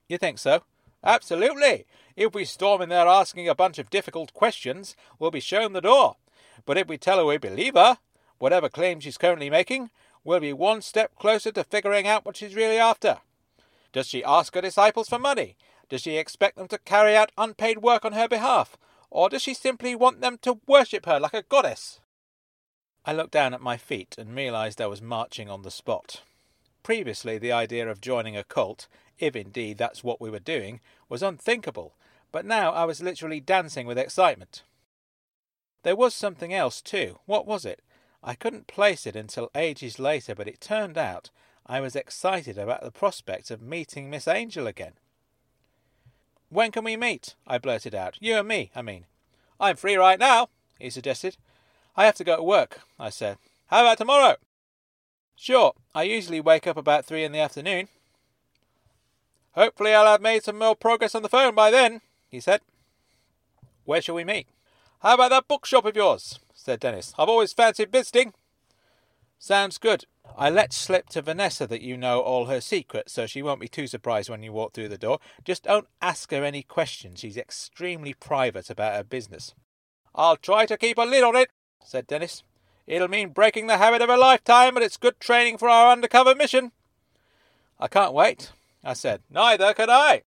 Speaker 1: You think so?
Speaker 2: Absolutely. If we storm in there asking a bunch of difficult questions, we'll be shown the door. But if we tell her we believe her, whatever claim she's currently making, we'll be one step closer to figuring out what she's really after. Does she ask her disciples for money? Does she expect them to carry out unpaid work on her behalf? Or does she simply want them to worship her like a goddess?
Speaker 1: I looked down at my feet and realized I was marching on the spot. Previously, the idea of joining a cult, if indeed that's what we were doing, was unthinkable, but now I was literally dancing with excitement. There was something else, too. What was it? I couldn't place it until ages later, but it turned out I was excited about the prospect of meeting Miss Angel again. When can we meet? I blurted out. You and me, I mean.
Speaker 2: I'm free right now, he suggested.
Speaker 1: I have to go to work, I said.
Speaker 2: How about tomorrow?
Speaker 1: Sure. I usually wake up about three in the afternoon.
Speaker 2: Hopefully I'll have made some more progress on the phone by then, he said.
Speaker 1: Where shall we meet?
Speaker 2: How about that bookshop of yours? said Dennis. I've always fancied visiting.
Speaker 1: Sounds good. I let slip to Vanessa that you know all her secrets, so she won't be too surprised when you walk through the door. Just don't ask her any questions. She's extremely private about her business.
Speaker 2: I'll try to keep a lid on it, said Dennis. It'll mean breaking the habit of a lifetime, but it's good training for our undercover mission.
Speaker 1: I can't wait, I said.
Speaker 2: Neither can I.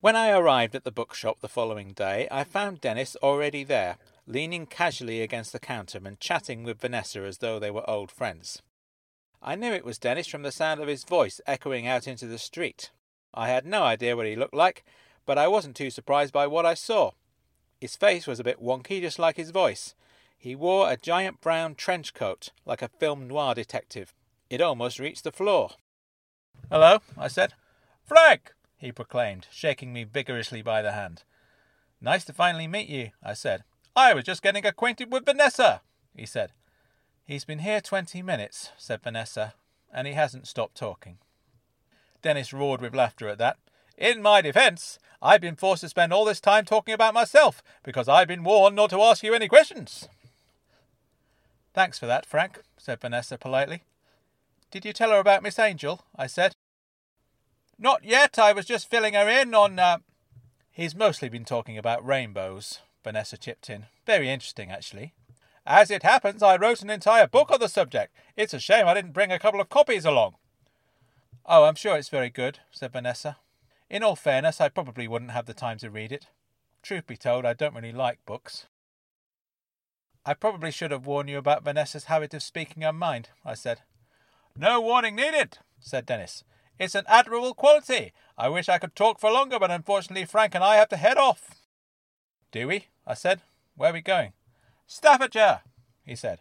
Speaker 1: When I arrived at the bookshop the following day, I found Dennis already there, leaning casually against the counter and chatting with Vanessa as though they were old friends. I knew it was Dennis from the sound of his voice echoing out into the street. I had no idea what he looked like, but I wasn't too surprised by what I saw. His face was a bit wonky, just like his voice. He wore a giant brown trench coat, like a film noir detective. It almost reached the floor.
Speaker 2: Hello, I said. Frank, he proclaimed, shaking me vigorously by the hand. Nice to finally meet you, I said. I was just getting acquainted with Vanessa, he said.
Speaker 1: He's been here twenty minutes, said Vanessa, and he hasn't stopped talking.
Speaker 2: Dennis roared with laughter at that. In my defence, I've been forced to spend all this time talking about myself, because I've been warned not to ask you any questions.
Speaker 1: Thanks for that, Frank, said Vanessa politely. Did you tell her about Miss Angel? I said.
Speaker 2: Not yet. I was just filling her in on. Uh...
Speaker 1: He's mostly been talking about rainbows, Vanessa chipped in. Very interesting, actually.
Speaker 2: As it happens, I wrote an entire book on the subject. It's a shame I didn't bring a couple of copies along.
Speaker 1: Oh, I'm sure it's very good, said Vanessa. In all fairness, I probably wouldn't have the time to read it. Truth be told, I don't really like books. I probably should have warned you about Vanessa's habit of speaking her mind, I said.
Speaker 2: No warning needed, said Dennis. It's an admirable quality. I wish I could talk for longer, but unfortunately Frank and I have to head off.
Speaker 1: Do we? I said. Where are we going?
Speaker 2: Staffordshire, he said.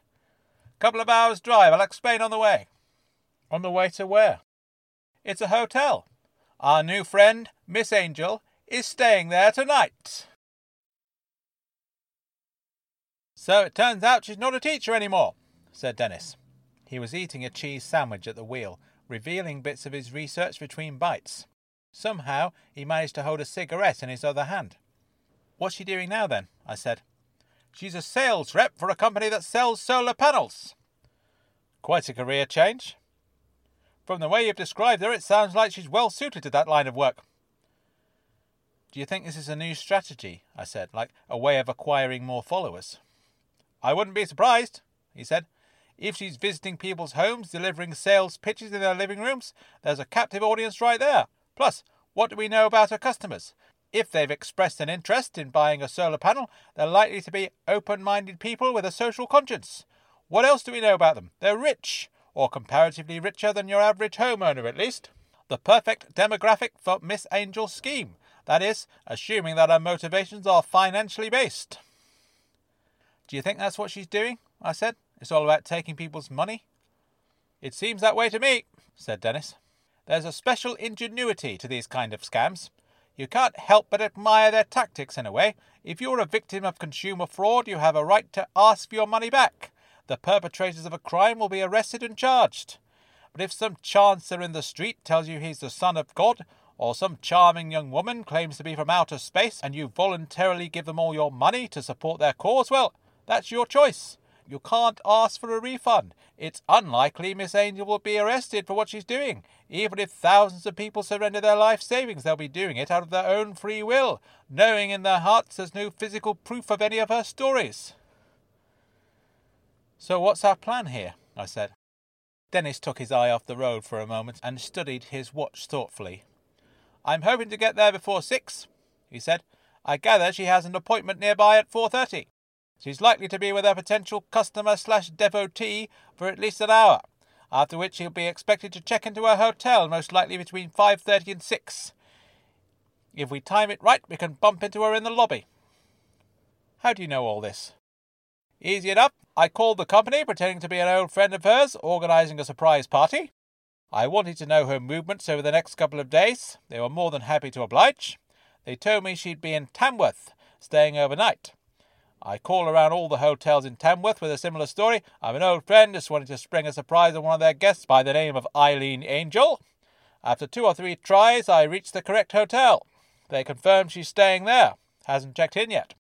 Speaker 2: Couple of hours' drive. I'll explain on the way.
Speaker 1: On the way to where?
Speaker 2: It's a hotel. Our new friend, Miss Angel, is staying there tonight. So it turns out she's not a teacher anymore, said Dennis.
Speaker 1: He was eating a cheese sandwich at the wheel, revealing bits of his research between bites. Somehow he managed to hold a cigarette in his other hand. What's she doing now, then? I said.
Speaker 2: She's a sales rep for a company that sells solar panels.
Speaker 1: Quite a career change.
Speaker 2: From the way you've described her, it sounds like she's well suited to that line of work.
Speaker 1: Do you think this is a new strategy? I said, like a way of acquiring more followers.
Speaker 2: I wouldn't be surprised, he said. If she's visiting people's homes, delivering sales pitches in their living rooms, there's a captive audience right there. Plus, what do we know about her customers? If they've expressed an interest in buying a solar panel, they're likely to be open minded people with a social conscience. What else do we know about them? They're rich, or comparatively richer than your average homeowner, at least. The perfect demographic for Miss Angel's scheme. That is, assuming that her motivations are financially based.
Speaker 1: Do you think that's what she's doing? I said. It's all about taking people's money.
Speaker 2: It seems that way to me, said Dennis. There's a special ingenuity to these kind of scams. You can't help but admire their tactics in a way. If you're a victim of consumer fraud, you have a right to ask for your money back. The perpetrators of a crime will be arrested and charged. But if some chancer in the street tells you he's the son of God, or some charming young woman claims to be from outer space, and you voluntarily give them all your money to support their cause, well, that's your choice. You can't ask for a refund. It's unlikely Miss Angel will be arrested for what she's doing. Even if thousands of people surrender their life savings, they'll be doing it out of their own free will, knowing in their hearts there's no physical proof of any of her stories.
Speaker 1: So what's our plan here? I said. Dennis took his eye off the road for a moment and studied his watch thoughtfully.
Speaker 2: I'm hoping to get there before six, he said. I gather she has an appointment nearby at four thirty. She's likely to be with a potential customer slash devotee for at least an hour, after which she'll be expected to check into her hotel, most likely between 5.30 and 6. If we time it right, we can bump into her in the lobby.
Speaker 1: How do you know all this?
Speaker 2: Easy enough. I called the company, pretending to be an old friend of hers, organising a surprise party. I wanted to know her movements over the next couple of days. They were more than happy to oblige. They told me she'd be in Tamworth, staying overnight. I call around all the hotels in Tamworth with a similar story. I'm an old friend, just wanted to spring a surprise on one of their guests by the name of Eileen Angel. After two or three tries, I reach the correct hotel. They confirm she's staying there. Hasn't checked in yet.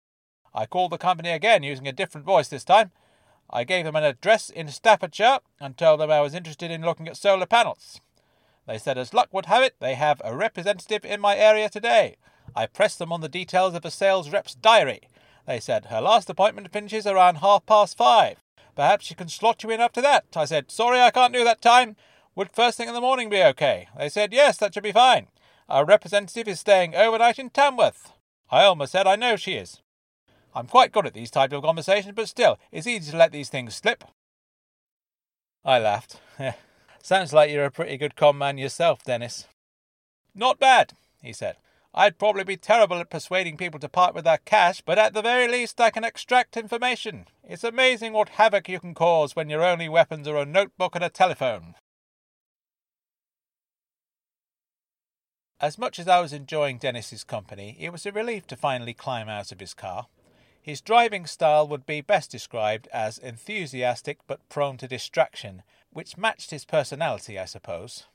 Speaker 2: I call the company again, using a different voice this time. I gave them an address in Staffordshire and told them I was interested in looking at solar panels. They said, as luck would have it, they have a representative in my area today. I pressed them on the details of a sales rep's diary. They said, Her last appointment finishes around half past five. Perhaps she can slot you in up to that. I said, Sorry, I can't do that time. Would first thing in the morning be okay? They said, Yes, that should be fine. Our representative is staying overnight in Tamworth. I almost said I know she is. I'm quite good at these type of conversations, but still, it's easy to let these things slip. I laughed. Sounds like you're a pretty good con man yourself, Dennis. Not bad, he said. I'd probably be terrible at persuading people to part with their cash, but at the very least I can extract information. It's amazing what havoc you can cause when your only weapons are a notebook and a telephone. As much as I was enjoying Dennis's company, it was a relief to finally climb out of his car. His driving style would be best described as enthusiastic but prone to distraction, which matched his personality, I suppose.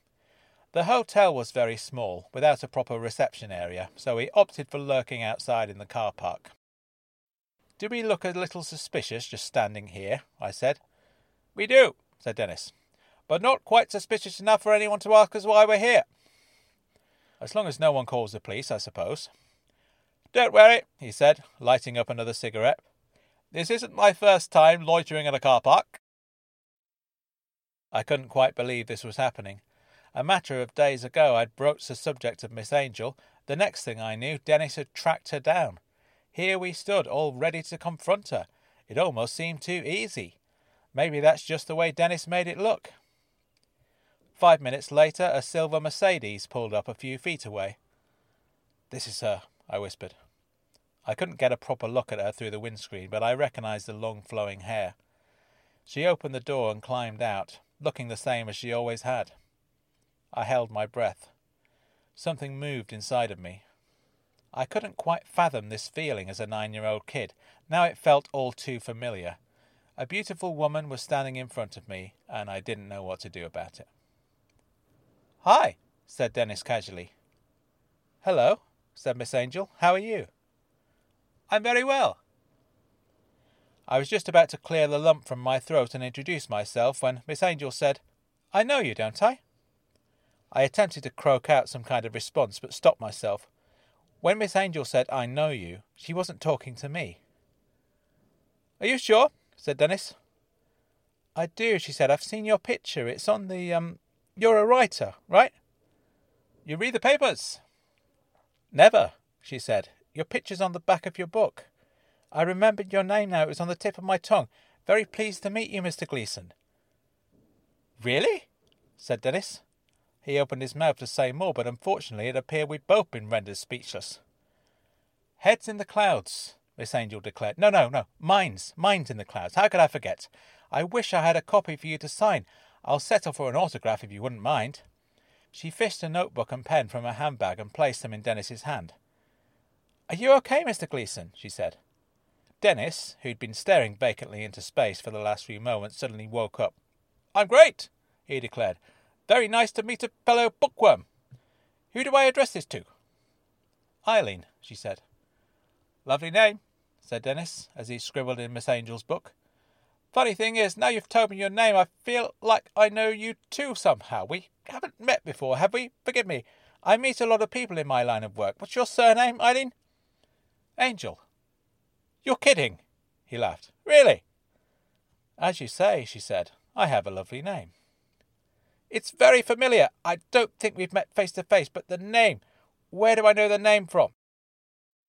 Speaker 2: The hotel was very small, without a proper reception area, so he opted for lurking outside in the car park. Do we look a little suspicious just standing here? I said. We do, said Dennis, but not quite suspicious enough for anyone to ask us why we're here. As long as no one calls the police, I suppose. Don't worry, he said, lighting up another cigarette. This isn't my first time loitering in a car park. I couldn't quite believe this was happening. A matter of days ago, I'd broached the subject of Miss Angel. The next thing I knew, Dennis had tracked her down. Here we stood, all ready to confront her. It almost seemed too easy. Maybe that's just the way Dennis made it look. Five minutes later, a silver Mercedes pulled up a few feet away. This is her, I whispered. I couldn't get a proper look at her through the windscreen, but I recognized the long flowing hair. She opened the door and climbed out, looking the same as she always had. I held my breath. Something moved inside of me. I couldn't quite fathom this feeling as a nine year old kid. Now it felt all too familiar. A beautiful woman was standing in front of me, and I didn't know what to do about it. Hi, said Dennis casually. Hello, said Miss Angel. How are you? I'm very well. I was just about to clear the lump from my throat and introduce myself when Miss Angel said, I know you, don't I? I attempted to croak out some kind of response, but stopped myself. When Miss Angel said, I know you, she wasn't talking to me. Are you sure? said Dennis. I do, she said. I've seen your picture. It's on the, um, you're a writer, right? You read the papers? Never, she said. Your picture's on the back of your book. I remembered your name now. It was on the tip of my tongue. Very pleased to meet you, Mr. Gleason. Really? said Dennis. He opened his mouth to say more, but unfortunately it appeared we'd both been rendered speechless. Heads in the clouds, Miss Angel declared. No, no, no. Minds. Minds in the clouds. How could I forget? I wish I had a copy for you to sign. I'll settle for an autograph if you wouldn't mind. She fished a notebook and pen from her handbag and placed them in Dennis's hand. Are you okay, Mr. Gleason? she said. Dennis, who'd been staring vacantly into space for the last few moments, suddenly woke up. I'm great, he declared. Very nice to meet a fellow bookworm. Who do I address this to? Eileen, she said. Lovely name, said Dennis, as he scribbled in Miss Angel's book. Funny thing is, now you've told me your name, I feel like I know you too somehow. We haven't met before, have we? Forgive me. I meet a lot of people in my line of work. What's your surname, Eileen? Angel. You're kidding, he laughed. Really? As you say, she said, I have a lovely name. It's very familiar. I don't think we've met face to face, but the name. Where do I know the name from?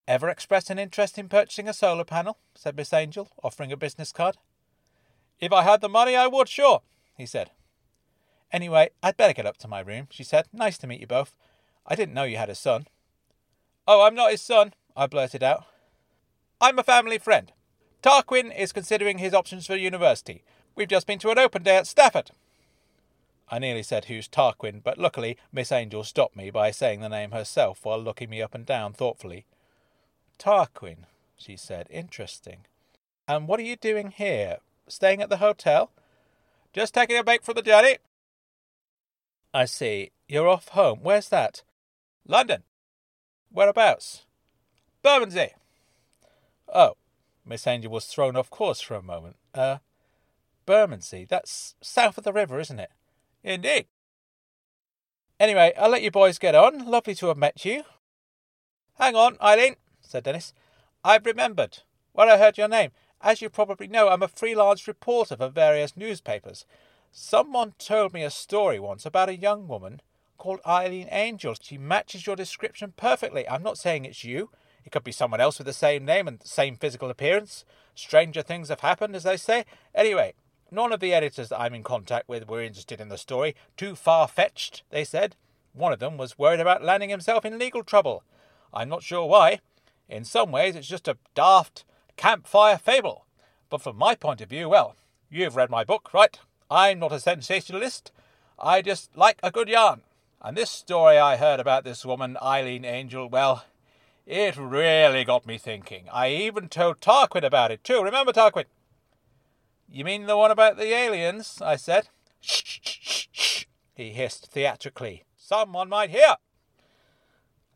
Speaker 2: Ever expressed an interest in purchasing a solar panel? said Miss Angel, offering a business card. If I had the money, I would, sure, he said. Anyway, I'd better get up to my room, she said. Nice to meet you both. I didn't know you had a son. Oh, I'm not his son, I blurted out. I'm a family friend. Tarquin is considering his options for university. We've just been to an open day at Stafford. I nearly said who's Tarquin, but luckily Miss Angel stopped me by saying the name herself while looking me up and down thoughtfully. Tarquin, she said. Interesting. And what are you doing here? Staying at the hotel? Just taking a break from the journey. I see. You're off home. Where's that? London. Whereabouts? Bermondsey. Oh. Miss Angel was thrown off course for a moment. Uh, Bermondsey. That's south of the river, isn't it? Indeed. Anyway, I'll let you boys get on. Lovely to have met you. Hang on, Eileen, said Dennis. I've remembered. When I heard your name, as you probably know, I'm a freelance reporter for various newspapers. Someone told me a story once about a young woman, called Eileen Angel. She matches your description perfectly. I'm not saying it's you. It could be someone else with the same name and same physical appearance. Stranger things have happened, as they say. Anyway, none of the editors that I'm in contact with were interested in the story. Too far fetched, they said. One of them was worried about landing himself in legal trouble. I'm not sure why. In some ways, it's just a daft campfire fable. But from my point of view, well, you've read my book, right? I'm not a sensationalist. I just like a good yarn. And this story I heard about this woman, Eileen Angel, well, it really got me thinking. I even told Tarquin about it, too. Remember, Tarquin? You mean the one about the aliens? I said. Shh, shh, shh, shh, he hissed theatrically. Someone might hear.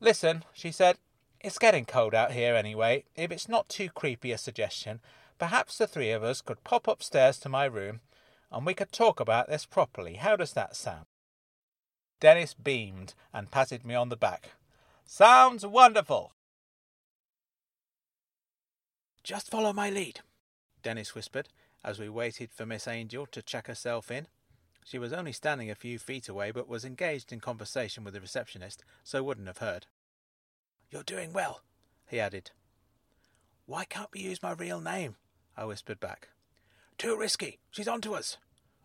Speaker 2: Listen, she said. It's getting cold out here anyway. If it's not too creepy a suggestion, perhaps the three of us could pop upstairs to my room and we could talk about this properly. How does that sound? Dennis beamed and patted me on the back. Sounds wonderful. Just follow my lead, Dennis whispered as we waited for Miss Angel to check herself in. She was only standing a few feet away, but was engaged in conversation with the receptionist, so wouldn't have heard. You're doing well, he added. Why can't we use my real name? I whispered back. Too risky. She's on to us.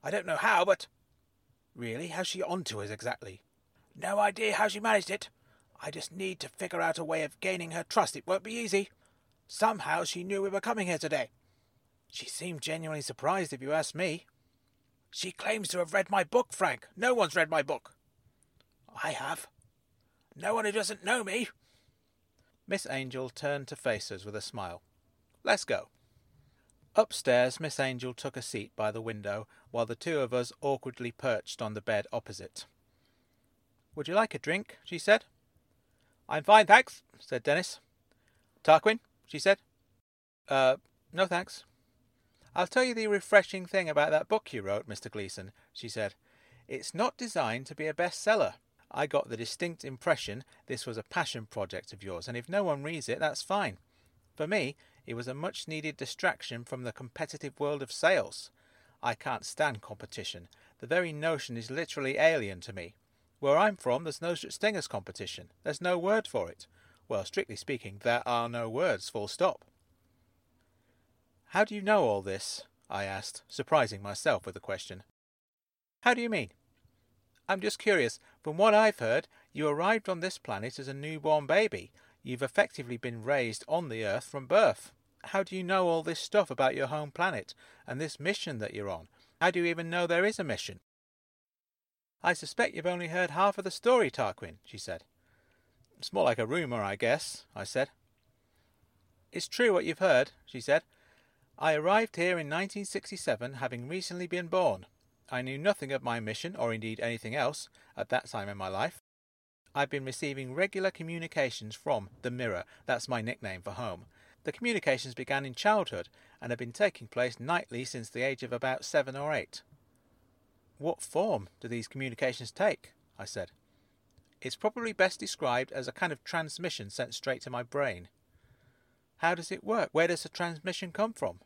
Speaker 2: I don't know how, but. Really? How's she on to us exactly? No idea how she managed it. I just need to figure out a way of gaining her trust. It won't be easy. Somehow she knew we were coming here today. She seemed genuinely surprised, if you ask me. She claims to have read my book, Frank. No one's read my book. I have. No one who doesn't know me. Miss Angel turned to face us with a smile. Let's go. Upstairs, Miss Angel took a seat by the window, while the two of us awkwardly perched on the bed opposite. Would you like a drink? she said. I'm fine, thanks, said Dennis. Tarquin? She said. Uh, no thanks. I'll tell you the refreshing thing about that book you wrote, Mr. Gleason, she said. It's not designed to be a bestseller. I got the distinct impression this was a passion project of yours, and if no one reads it, that's fine. For me, it was a much needed distraction from the competitive world of sales. I can't stand competition. The very notion is literally alien to me. Where I'm from, there's no such thing as competition. There's no word for it. Well, strictly speaking, there are no words, full stop. How do you know all this? I asked, surprising myself with the question. How do you mean? I'm just curious. From what I've heard, you arrived on this planet as a newborn baby. You've effectively been raised on the Earth from birth. How do you know all this stuff about your home planet and this mission that you're on? How do you even know there is a mission? I suspect you've only heard half of the story, Tarquin, she said. It's more like a rumour, I guess, I said. It's true what you've heard, she said. I arrived here in 1967, having recently been born. I knew nothing of my mission, or indeed anything else, at that time in my life. I've been receiving regular communications from the Mirror, that's my nickname for home. The communications began in childhood and have been taking place nightly since the age of about seven or eight. What form do these communications take? I said. It's probably best described as a kind of transmission sent straight to my brain. How does it work? Where does the transmission come from?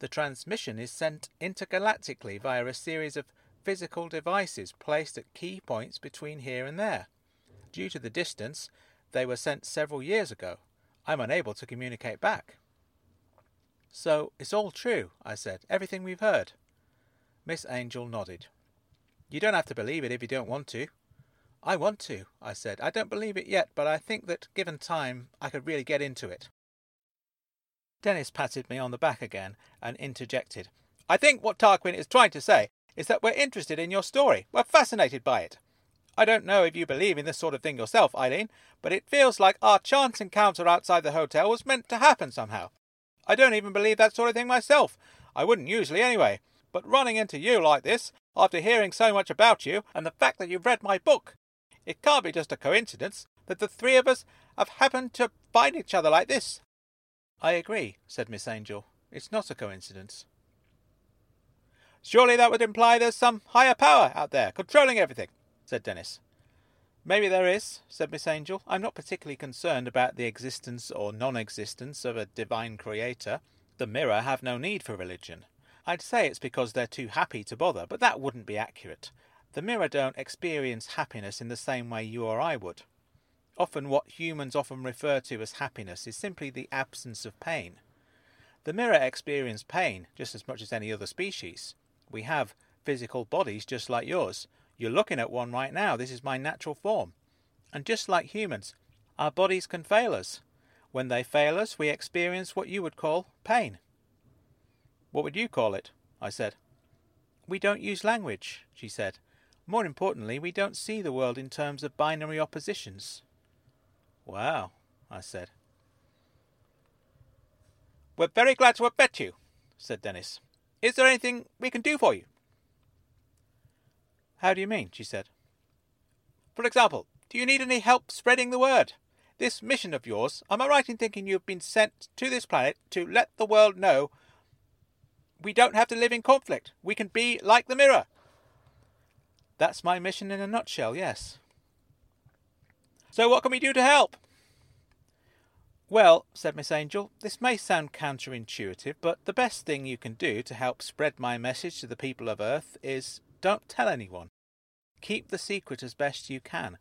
Speaker 2: The transmission is sent intergalactically via a series of physical devices placed at key points between here and there. Due to the distance, they were sent several years ago. I'm unable to communicate back. So it's all true, I said. Everything we've heard. Miss Angel nodded. You don't have to believe it if you don't want to. I want to, I said. I don't believe it yet, but I think that given time, I could really get into it. Dennis patted me on the back again and interjected. I think what Tarquin is trying to say is that we're interested in your story. We're fascinated by it. I don't know if you believe in this sort of thing yourself, Eileen, but it feels like our chance encounter outside the hotel was meant to happen somehow. I don't even believe that sort of thing myself. I wouldn't usually anyway. But running into you like this, after hearing so much about you, and the fact that you've read my book, it can't be just a coincidence that the three of us have happened to find each other like this. I agree, said Miss Angel. It's not a coincidence. Surely that would imply there's some higher power out there controlling everything, said Dennis. Maybe there is, said Miss Angel. I'm not particularly concerned about the existence or non existence of a divine creator. The mirror have no need for religion. I'd say it's because they're too happy to bother, but that wouldn't be accurate. The mirror don't experience happiness in the same way you or I would. Often, what humans often refer to as happiness is simply the absence of pain. The mirror experiences pain just as much as any other species. We have physical bodies just like yours. You're looking at one right now. This is my natural form. And just like humans, our bodies can fail us. When they fail us, we experience what you would call pain. What would you call it? I said. We don't use language, she said. More importantly, we don't see the world in terms of binary oppositions. Wow, I said.
Speaker 4: We're very glad to have met you, said Dennis. Is there anything we can do for you?
Speaker 2: How do you mean? she said.
Speaker 4: For example, do you need any help spreading the word? This mission of yours, am I right in thinking you've been sent to this planet to let the world know we don't have to live in conflict? We can be like the mirror.
Speaker 2: That's my mission in a nutshell, yes.
Speaker 4: So, what can we do to help?
Speaker 2: Well, said Miss Angel, this may sound counterintuitive, but the best thing you can do to help spread my message to the people of Earth is don't tell anyone. Keep the secret as best you can.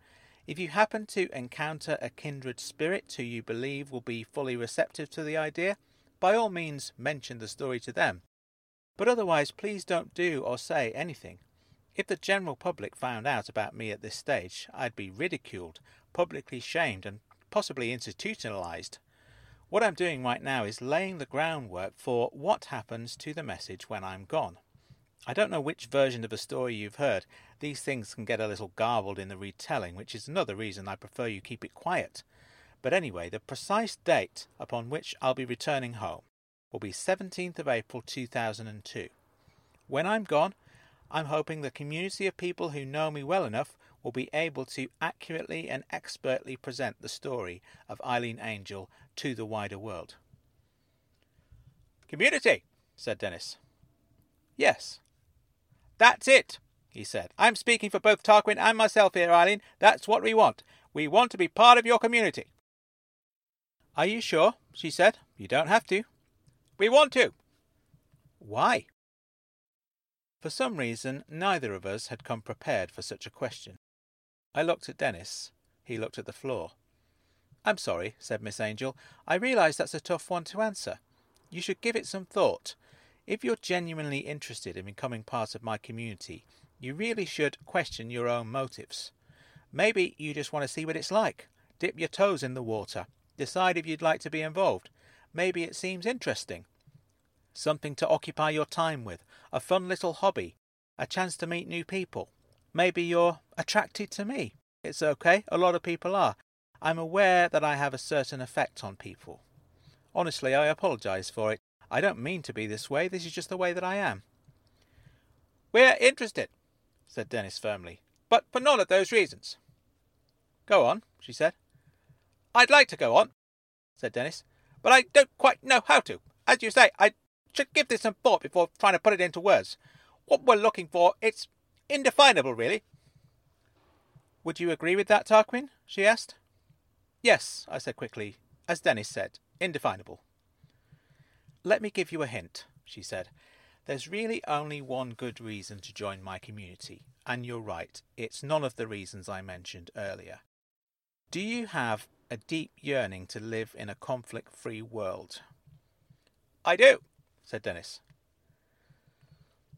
Speaker 2: If you happen to encounter a kindred spirit who you believe will be fully receptive to the idea, by all means mention the story to them. But otherwise, please don't do or say anything. If the general public found out about me at this stage, I'd be ridiculed, publicly shamed, and possibly institutionalized. What I'm doing right now is laying the groundwork for what happens to the message when I'm gone. I don't know which version of the story you've heard. These things can get a little garbled in the retelling, which is another reason I prefer you keep it quiet. But anyway, the precise date upon which I'll be returning home will be 17th of April 2002. When I'm gone, I'm hoping the community of people who know me well enough will be able to accurately and expertly present the story of Eileen Angel to the wider world.
Speaker 4: Community, said Dennis.
Speaker 2: Yes.
Speaker 4: That's it, he said. I'm speaking for both Tarquin and myself here, Eileen. That's what we want. We want to be part of your community.
Speaker 2: Are you sure? she said. You don't have to.
Speaker 4: We want to.
Speaker 2: Why? For some reason, neither of us had come prepared for such a question. I looked at Dennis. He looked at the floor. I'm sorry, said Miss Angel. I realise that's a tough one to answer. You should give it some thought. If you're genuinely interested in becoming part of my community, you really should question your own motives. Maybe you just want to see what it's like. Dip your toes in the water. Decide if you'd like to be involved. Maybe it seems interesting. Something to occupy your time with. A fun little hobby. A chance to meet new people. Maybe you're attracted to me. It's okay, a lot of people are. I'm aware that I have a certain effect on people. Honestly, I apologize for it. I don't mean to be this way, this is just the way that I am.
Speaker 4: We're interested, said Dennis firmly, but for none of those reasons.
Speaker 2: Go on, she said.
Speaker 4: I'd like to go on, said Dennis, but I don't quite know how to. As you say, I should give this some thought before trying to put it into words. What we're looking for, it's indefinable, really.
Speaker 2: Would you agree with that, Tarquin? she asked. Yes, I said quickly, as Dennis said, indefinable. Let me give you a hint, she said. There's really only one good reason to join my community, and you're right, it's none of the reasons I mentioned earlier. Do you have a deep yearning to live in a conflict free world?
Speaker 4: I do, said Dennis.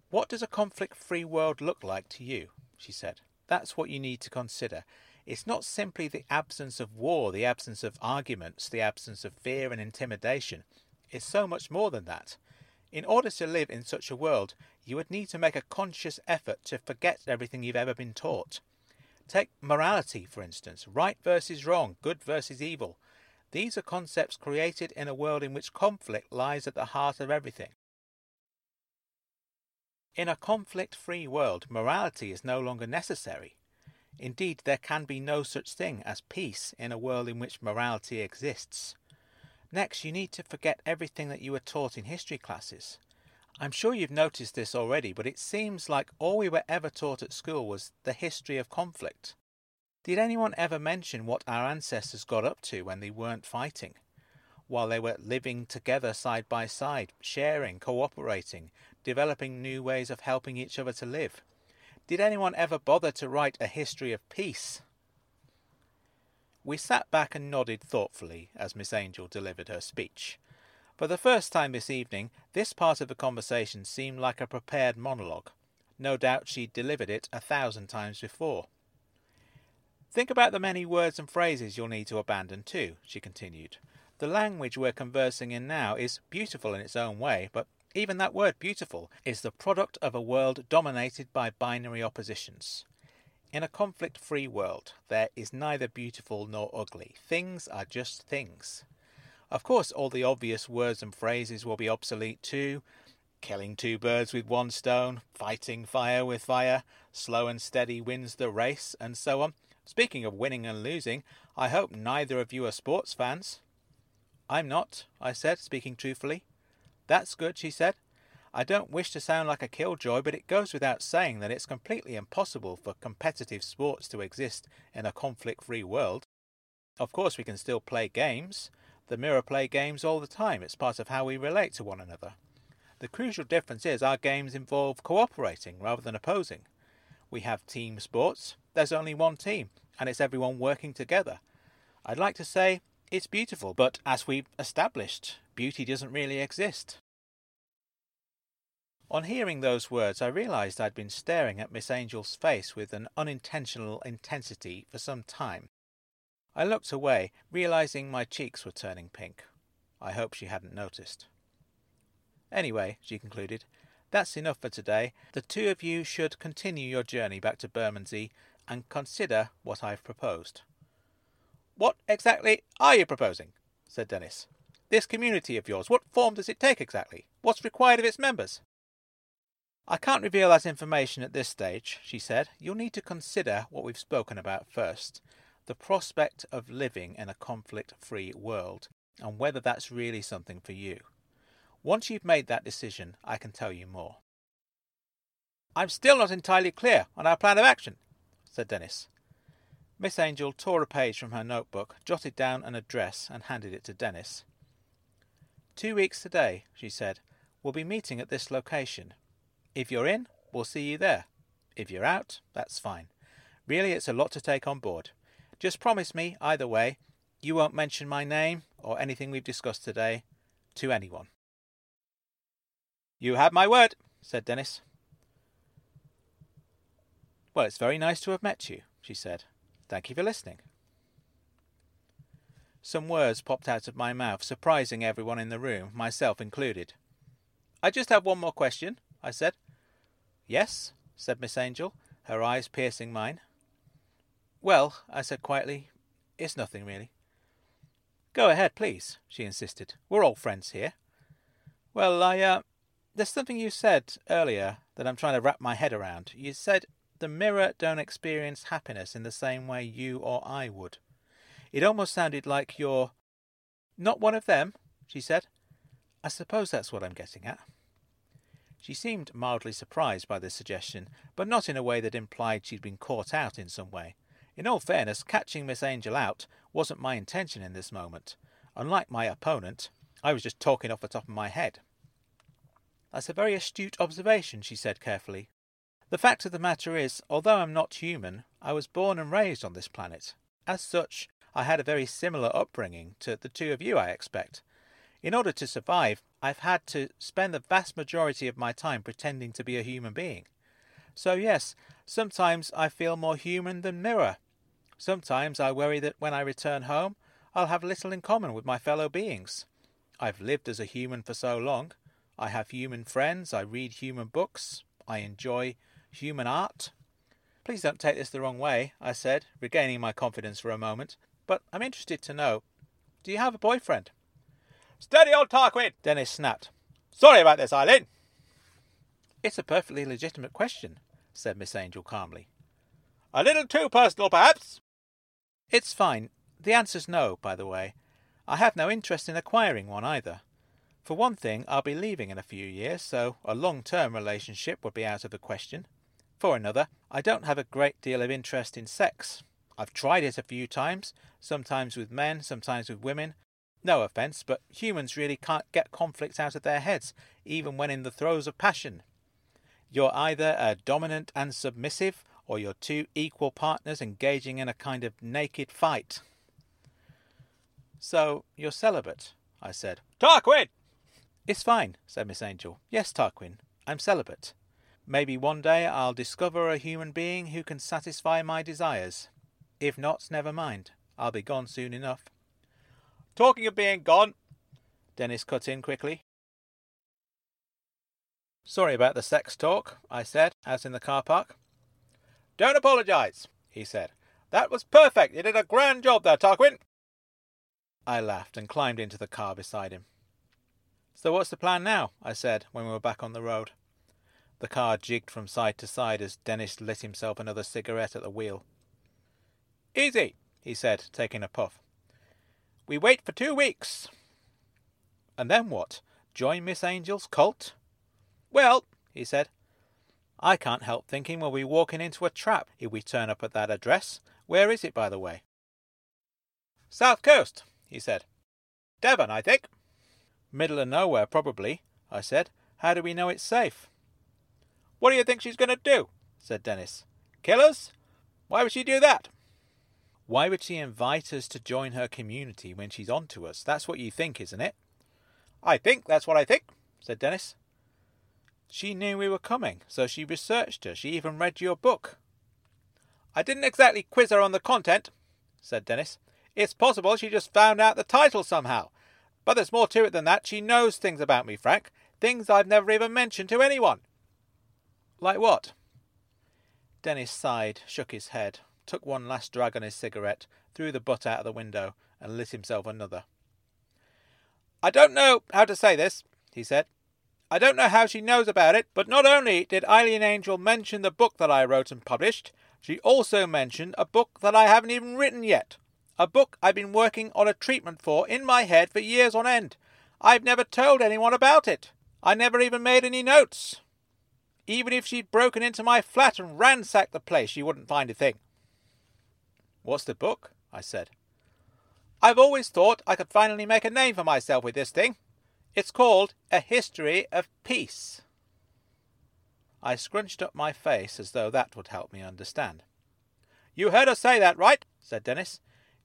Speaker 2: What does a conflict free world look like to you? she said. That's what you need to consider. It's not simply the absence of war, the absence of arguments, the absence of fear and intimidation. It's so much more than that. In order to live in such a world, you would need to make a conscious effort to forget everything you've ever been taught. Take morality, for instance right versus wrong, good versus evil. These are concepts created in a world in which conflict lies at the heart of everything. In a conflict free world, morality is no longer necessary. Indeed, there can be no such thing as peace in a world in which morality exists. Next, you need to forget everything that you were taught in history classes. I'm sure you've noticed this already, but it seems like all we were ever taught at school was the history of conflict. Did anyone ever mention what our ancestors got up to when they weren't fighting? While they were living together side by side, sharing, cooperating, developing new ways of helping each other to live. Did anyone ever bother to write a history of peace? We sat back and nodded thoughtfully as Miss Angel delivered her speech. For the first time this evening, this part of the conversation seemed like a prepared monologue. No doubt she'd delivered it a thousand times before. Think about the many words and phrases you'll need to abandon too, she continued. The language we're conversing in now is beautiful in its own way, but even that word beautiful is the product of a world dominated by binary oppositions. In a conflict free world, there is neither beautiful nor ugly. Things are just things. Of course, all the obvious words and phrases will be obsolete too. Killing two birds with one stone, fighting fire with fire, slow and steady wins the race, and so on. Speaking of winning and losing, I hope neither of you are sports fans. I'm not, I said, speaking truthfully. That's good, she said. I don't wish to sound like a killjoy, but it goes without saying that it's completely impossible for competitive sports to exist in a conflict free world. Of course, we can still play games. The mirror play games all the time, it's part of how we relate to one another. The crucial difference is our games involve cooperating rather than opposing. We have team sports, there's only one team, and it's everyone working together. I'd like to say it's beautiful, but as we've established, beauty doesn't really exist. On hearing those words, I realized I'd been staring at Miss Angel's face with an unintentional intensity for some time. I looked away, realizing my cheeks were turning pink. I hope she hadn't noticed. Anyway, she concluded, that's enough for today. The two of you should continue your journey back to Bermondsey and consider what I've proposed. What exactly are you proposing? said Dennis. This community of yours, what form does it take exactly? What's required of its members? I can't reveal that information at this stage, she said. You'll need to consider what we've spoken about first the prospect of living in a conflict free world, and whether that's really something for you. Once you've made that decision, I can tell you more. I'm still not entirely clear on our plan of action, said Dennis. Miss Angel tore a page from her notebook, jotted down an address, and handed it to Dennis. Two weeks today, she said, we'll be meeting at this location. If you're in, we'll see you there. If you're out, that's fine. Really, it's a lot to take on board. Just promise me, either way, you won't mention my name or anything we've discussed today to anyone. You have my word, said Dennis. Well, it's very nice to have met you, she said. Thank you for listening. Some words popped out of my mouth, surprising everyone in the room, myself included. I just have one more question, I said. Yes, said Miss Angel, her eyes piercing mine. Well, I said quietly, it's nothing really. Go ahead, please, she insisted. We're all friends here. Well, I, uh, there's something you said earlier that I'm trying to wrap my head around. You said the mirror don't experience happiness in the same way you or I would. It almost sounded like you're not one of them, she said. I suppose that's what I'm getting at. She seemed mildly surprised by this suggestion, but not in a way that implied she'd been caught out in some way. In all fairness, catching Miss Angel out wasn't my intention in this moment. Unlike my opponent, I was just talking off the top of my head. That's a very astute observation, she said carefully. The fact of the matter is, although I'm not human, I was born and raised on this planet. As such, I had a very similar upbringing to the two of you, I expect. In order to survive, I've had to spend the vast majority of my time pretending to be a human being. So, yes, sometimes I feel more human than mirror. Sometimes I worry that when I return home, I'll have little in common with my fellow beings. I've lived as a human for so long. I have human friends, I read human books, I enjoy human art. Please don't take this the wrong way, I said, regaining my confidence for a moment, but I'm interested to know do you have a boyfriend?
Speaker 5: Steady, old Tarquin!
Speaker 2: Dennis snapped.
Speaker 5: Sorry about this, Eileen.
Speaker 2: It's a perfectly legitimate question, said Miss Angel calmly.
Speaker 5: A little too personal, perhaps?
Speaker 2: It's fine. The answer's no, by the way. I have no interest in acquiring one either. For one thing, I'll be leaving in a few years, so a long term relationship would be out of the question. For another, I don't have a great deal of interest in sex. I've tried it a few times, sometimes with men, sometimes with women, no offence, but humans really can't get conflict out of their heads, even when in the throes of passion.
Speaker 1: You're either a dominant and submissive, or you're two equal partners engaging in a kind of naked fight. So, you're celibate, I said.
Speaker 2: Tarquin!
Speaker 1: It's fine, said Miss Angel. Yes, Tarquin, I'm celibate. Maybe one day I'll discover a human being who can satisfy my desires. If not, never mind. I'll be gone soon enough.
Speaker 2: Talking of being gone,
Speaker 1: Dennis cut in quickly. Sorry about the sex talk, I said, as in the car park.
Speaker 2: Don't apologize, he said. That was perfect. You did a grand job there, Tarquin.
Speaker 1: I laughed and climbed into the car beside him. So what's the plan now? I said when we were back on the road. The car jigged from side to side as Dennis lit himself another cigarette at the wheel.
Speaker 2: Easy, he said, taking a puff. We wait for two weeks.
Speaker 1: And then what? Join Miss Angel's cult?
Speaker 2: Well, he said,
Speaker 1: I can't help thinking we'll be walking into a trap if we turn up at that address. Where is it, by the way?
Speaker 2: South coast, he said. Devon, I think.
Speaker 1: Middle of nowhere, probably, I said. How do we know it's safe?
Speaker 2: What do you think she's going to do? said Dennis. Kill us? Why would she do that?
Speaker 1: Why would she invite us to join her community when she's on to us? That's what you think, isn't it?
Speaker 2: I think that's what I think, said Dennis.
Speaker 1: She knew we were coming, so she researched us. She even read your book.
Speaker 2: I didn't exactly quiz her on the content, said Dennis. It's possible she just found out the title somehow. But there's more to it than that. She knows things about me, Frank. Things I've never even mentioned to anyone.
Speaker 1: Like what? Dennis sighed, shook his head, took one last drag on his cigarette, threw the butt out of the window, and lit himself another.
Speaker 2: I don't know how to say this, he said. I don't know how she knows about it, but not only did Eileen Angel mention the book that I wrote and published, she also mentioned a book that I haven't even written yet. A book I've been working on a treatment for in my head for years on end. I've never told anyone about it. I never even made any notes. Even if she'd broken into my flat and ransacked the place, she wouldn't find a thing.
Speaker 1: What's the book? I said.
Speaker 2: I've always thought I could finally make a name for myself with this thing. It's called A History of Peace.
Speaker 1: I scrunched up my face as though that would help me understand.
Speaker 2: You heard her say that, right? said Dennis.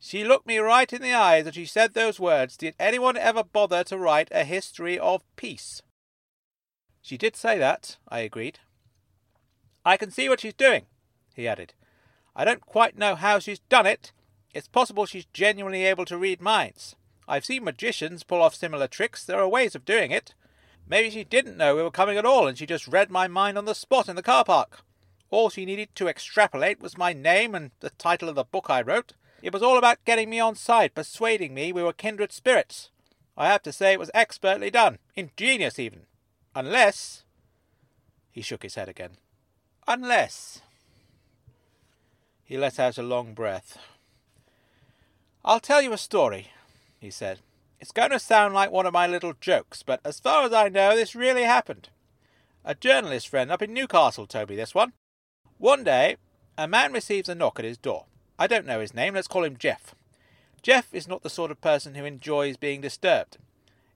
Speaker 2: She looked me right in the eyes as she said those words. Did anyone ever bother to write a history of peace?
Speaker 1: She did say that, I agreed.
Speaker 2: I can see what she's doing, he added. I don't quite know how she's done it. It's possible she's genuinely able to read minds. I've seen magicians pull off similar tricks. There are ways of doing it. Maybe she didn't know we were coming at all, and she just read my mind on the spot in the car park. All she needed to extrapolate was my name and the title of the book I wrote. It was all about getting me on side, persuading me we were kindred spirits. I have to say it was expertly done, ingenious even. Unless.
Speaker 1: He shook his head again.
Speaker 2: Unless.
Speaker 1: He let out a long breath.
Speaker 2: I'll tell you a story, he said. It's going to sound like one of my little jokes, but as far as I know, this really happened. A journalist friend up in Newcastle told me this one. One day, a man receives a knock at his door. I don't know his name, let's call him Jeff. Jeff is not the sort of person who enjoys being disturbed.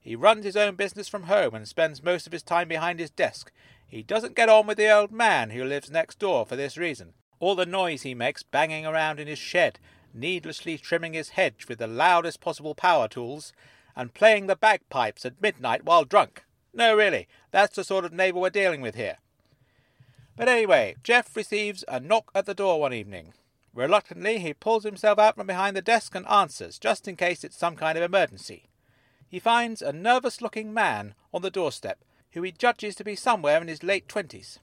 Speaker 2: He runs his own business from home and spends most of his time behind his desk. He doesn't get on with the old man who lives next door for this reason. All the noise he makes banging around in his shed needlessly trimming his hedge with the loudest possible power tools, and playing the bagpipes at midnight while drunk. No, really, that's the sort of neighbour we're dealing with here. But anyway, Jeff receives a knock at the door one evening. Reluctantly, he pulls himself out from behind the desk and answers, just in case it's some kind of emergency. He finds a nervous looking man on the doorstep, who he judges to be somewhere in his late twenties.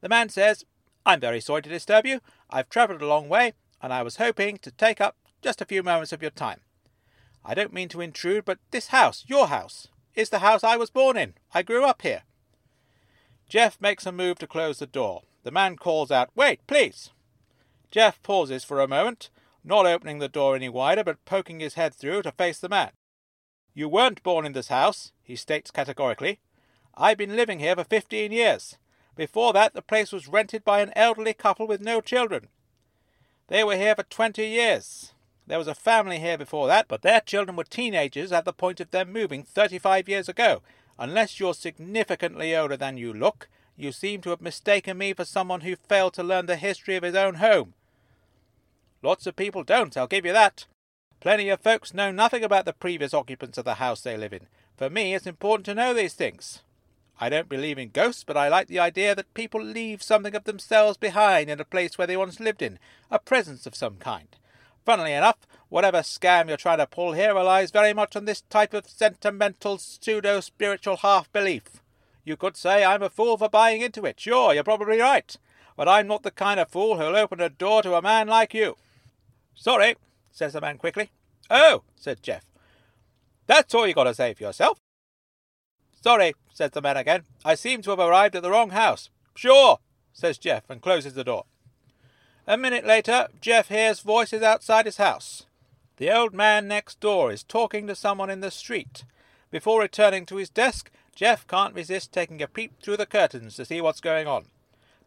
Speaker 2: The man says, I'm very sorry to disturb you. I've travelled a long way and I was hoping to take up just a few moments of your time. I don't mean to intrude, but this house, your house, is the house I was born in. I grew up here. Jeff makes a move to close the door. The man calls out, Wait, please. Jeff pauses for a moment, not opening the door any wider, but poking his head through to face the man. You weren't born in this house, he states categorically. I've been living here for fifteen years. Before that, the place was rented by an elderly couple with no children. They were here for twenty years. There was a family here before that, but their children were teenagers at the point of them moving thirty five years ago. Unless you're significantly older than you look, You seem to have mistaken me for someone who failed to learn the history of his own home. Lots of people don't, I'll give you that. Plenty of folks know nothing about the previous occupants of the house they live in. For me, it's important to know these things. I don't believe in ghosts, but I like the idea that people leave something of themselves behind in a place where they once lived in, a presence of some kind. Funnily enough, whatever scam you're trying to pull here relies very much on this type of sentimental, pseudo spiritual half belief. You could say I'm a fool for buying into it. Sure, you're probably right. But I'm not the kind of fool who'll open a door to a man like you. Sorry, says the man quickly. Oh, said Jeff. That's all you got to say for yourself. Sorry, says the man again. I seem to have arrived at the wrong house. Sure, says Jeff and closes the door. A minute later, Jeff hears voices outside his house. The old man next door is talking to someone in the street. Before returning to his desk, Jeff can't resist taking a peep through the curtains to see what's going on.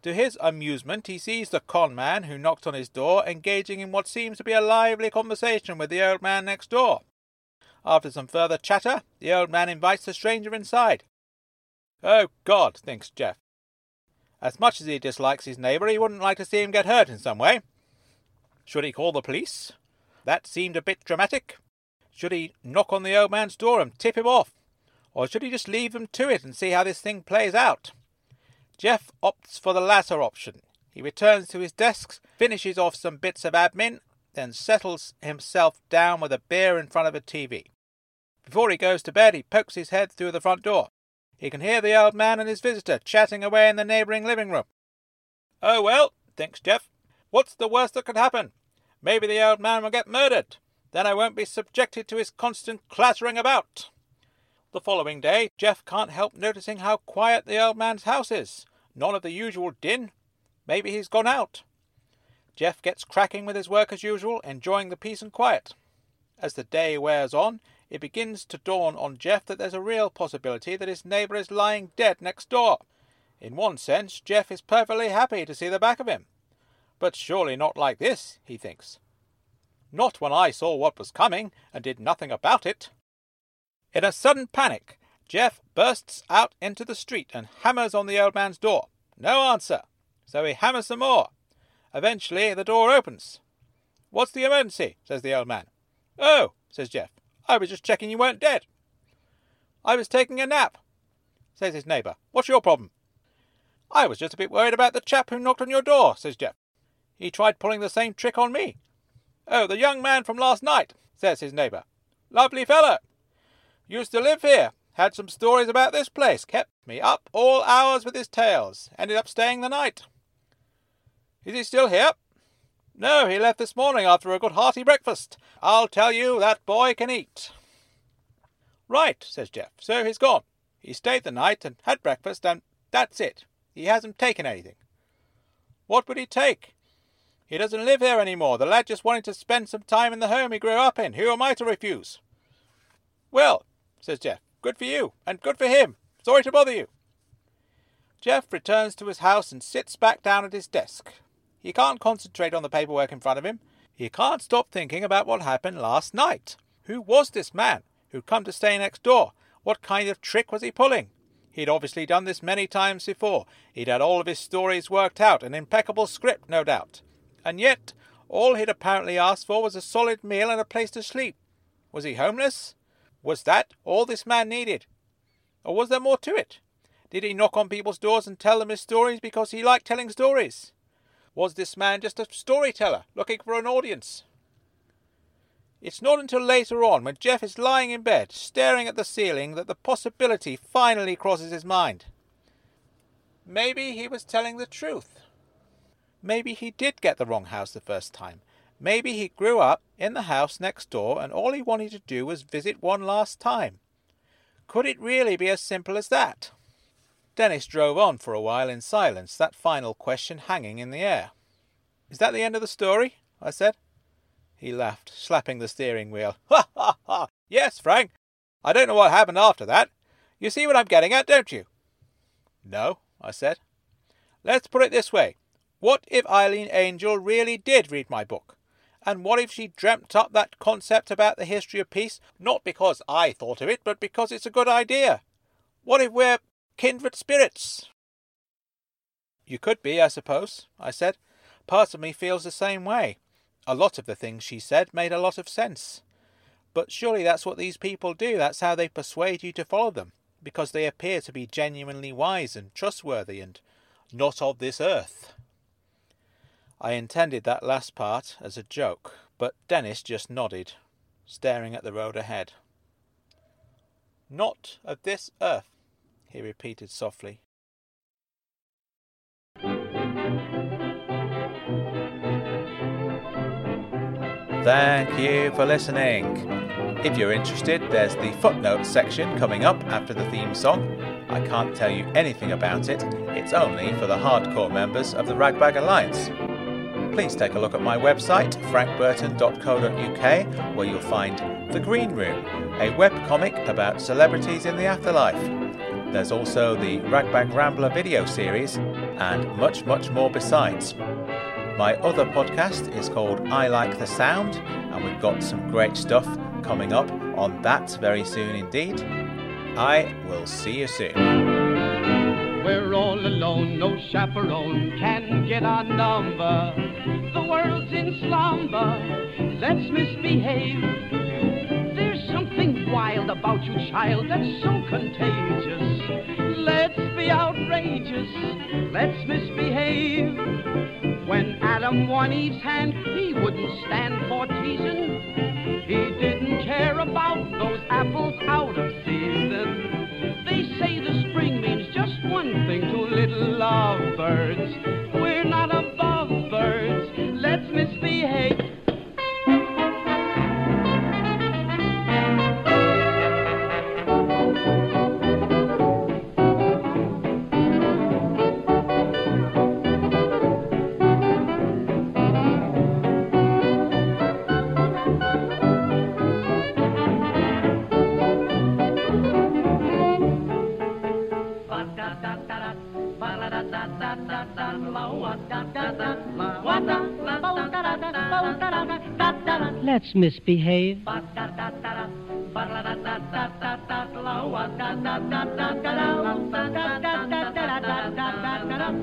Speaker 2: To his amusement, he sees the con man who knocked on his door engaging in what seems to be a lively conversation with the old man next door. After some further chatter, the old man invites the stranger inside. Oh, God, thinks Jeff. As much as he dislikes his neighbour, he wouldn't like to see him get hurt in some way. Should he call the police? That seemed a bit dramatic. Should he knock on the old man's door and tip him off? Or should he just leave them to it and see how this thing plays out? Jeff opts for the latter option. He returns to his desk, finishes off some bits of admin, then settles himself down with a beer in front of a TV. Before he goes to bed, he pokes his head through the front door. He can hear the old man and his visitor chatting away in the neighbouring living room. Oh well, thinks Jeff, what's the worst that could happen? Maybe the old man will get murdered. Then I won't be subjected to his constant clattering about. The following day, Jeff can't help noticing how quiet the old man's house is. None of the usual din. Maybe he's gone out. Jeff gets cracking with his work as usual, enjoying the peace and quiet. As the day wears on, it begins to dawn on Jeff that there's a real possibility that his neighbour is lying dead next door. In one sense, Jeff is perfectly happy to see the back of him. But surely not like this, he thinks. Not when I saw what was coming and did nothing about it. In a sudden panic, Jeff bursts out into the street and hammers on the old man's door. No answer. So he hammers some more. Eventually, the door opens. What's the emergency? says the old man. Oh, says Jeff. I was just checking you weren't dead. I was taking a nap, says his neighbour. What's your problem? I was just a bit worried about the chap who knocked on your door, says Jeff. He tried pulling the same trick on me. Oh, the young man from last night, says his neighbour. Lovely fellow. Used to live here. Had some stories about this place. Kept me up all hours with his tales. Ended up staying the night. Is he still here? No, he left this morning after a good hearty breakfast. I'll tell you, that boy can eat. Right, says Jeff. So he's gone. He stayed the night and had breakfast, and that's it. He hasn't taken anything. What would he take? He doesn't live here any more. The lad just wanted to spend some time in the home he grew up in. Who am I to refuse? Well, says Jeff. Good for you, and good for him. Sorry to bother you. Jeff returns to his house and sits back down at his desk. He can't concentrate on the paperwork in front of him. He can't stop thinking about what happened last night. Who was this man who'd come to stay next door? What kind of trick was he pulling? He'd obviously done this many times before. He'd had all of his stories worked out, an impeccable script, no doubt. And yet, all he'd apparently asked for was a solid meal and a place to sleep. Was he homeless? Was that all this man needed? Or was there more to it? Did he knock on people's doors and tell them his stories because he liked telling stories? Was this man just a storyteller looking for an audience? It's not until later on, when Jeff is lying in bed, staring at the ceiling, that the possibility finally crosses his mind. Maybe he was telling the truth. Maybe he did get the wrong house the first time, Maybe he grew up in the house next door and all he wanted to do was visit one last time. Could it really be as simple as that? Dennis drove on for a while in silence, that final question hanging in the air. Is that the end of the story? I said. He laughed, slapping the steering wheel. Ha ha ha! Yes, Frank. I don't know what happened after that. You see what I'm getting at, don't you? No, I said. Let's put it this way. What if Eileen Angel really did read my book? And what if she dreamt up that concept about the history of peace, not because I thought of it, but because it's a good idea? What if we're kindred spirits? You could be, I suppose, I said. Part of me feels the same way. A lot of the things she said made a lot of sense. But surely that's what these people do. That's how they persuade you to follow them, because they appear to be genuinely wise and trustworthy and not of this earth. I intended that last part as a joke, but Dennis just nodded, staring at the road ahead. Not of this earth, he repeated softly. Thank you for listening. If you're interested, there's the footnotes section coming up after the theme song. I can't tell you anything about it, it's only for the hardcore members of the Ragbag Alliance. Please take a look at my website, frankburton.co.uk, where you'll find The Green Room, a webcomic about celebrities in the afterlife. There's also the Ragbag Rambler video series, and much, much more besides. My other podcast is called I Like the Sound, and we've got some great stuff coming up on that very soon indeed. I will see you soon.
Speaker 6: We're all alone, no chaperone can get our number. The world's in slumber, let's misbehave. There's something wild about you, child, that's so contagious. Let's be outrageous, let's misbehave. When Adam won Eve's hand, he wouldn't stand for teasing. He didn't care about those apples out of season. One thing to little lovebirds. We're not above Let's misbehave.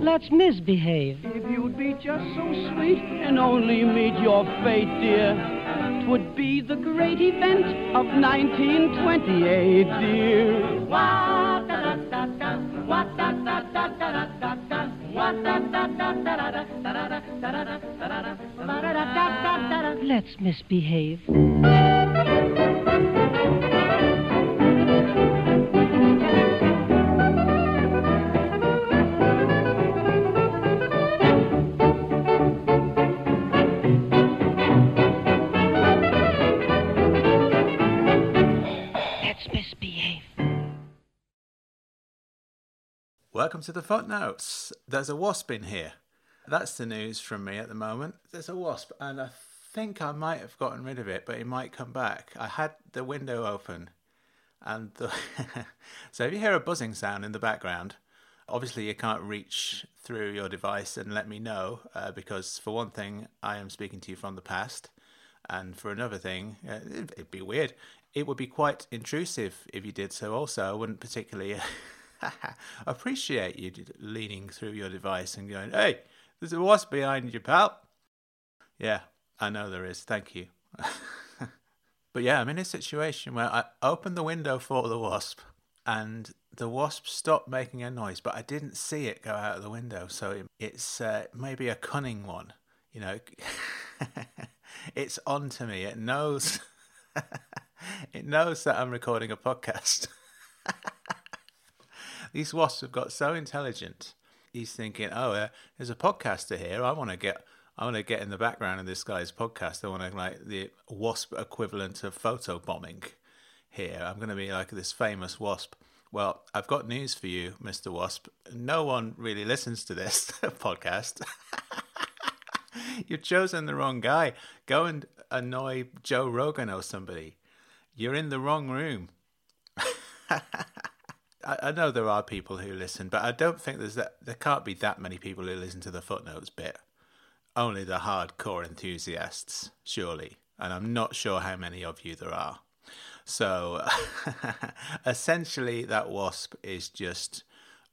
Speaker 7: Let's misbehave.
Speaker 6: If you'd be just so sweet and only meet your fate, dear, 'twould be the great event of 1928, dear.
Speaker 7: Let's misbehave.
Speaker 2: Welcome to the footnotes. There's a wasp in here. That's the news from me at the moment. There's a wasp, and I think I might have gotten rid of it, but it might come back. I had the window open, and the so if you hear a buzzing sound in the background, obviously you can't reach through your device and let me know uh, because, for one thing, I am speaking to you from the past, and for another thing, uh, it'd, it'd be weird. It would be quite intrusive if you did so. Also, I wouldn't particularly. appreciate you leaning through your device and going, "Hey, there's a wasp behind you, pal." Yeah, I know there is. Thank you. but yeah, I'm in a situation where I opened the window for the wasp, and the wasp stopped making a noise, but I didn't see it go out of the window. So it, it's uh, maybe a cunning one. You know, it's on to me. It knows. it knows that I'm recording a podcast. These wasps have got so intelligent. He's thinking, "Oh, uh, there's a podcaster here. I want to get, I want to get in the background of this guy's podcast. I want to like the wasp equivalent of photo bombing here. I'm going to be like this famous wasp." Well, I've got news for you, Mr. Wasp. No one really listens to this podcast. You've chosen the wrong guy. Go and annoy Joe Rogan or somebody. You're in the wrong room. I, I know there are people who listen, but I don't think there's that. There can't be that many people who listen to the footnotes bit. Only the hardcore enthusiasts, surely, and I'm not sure how many of you there are. So, essentially, that wasp is just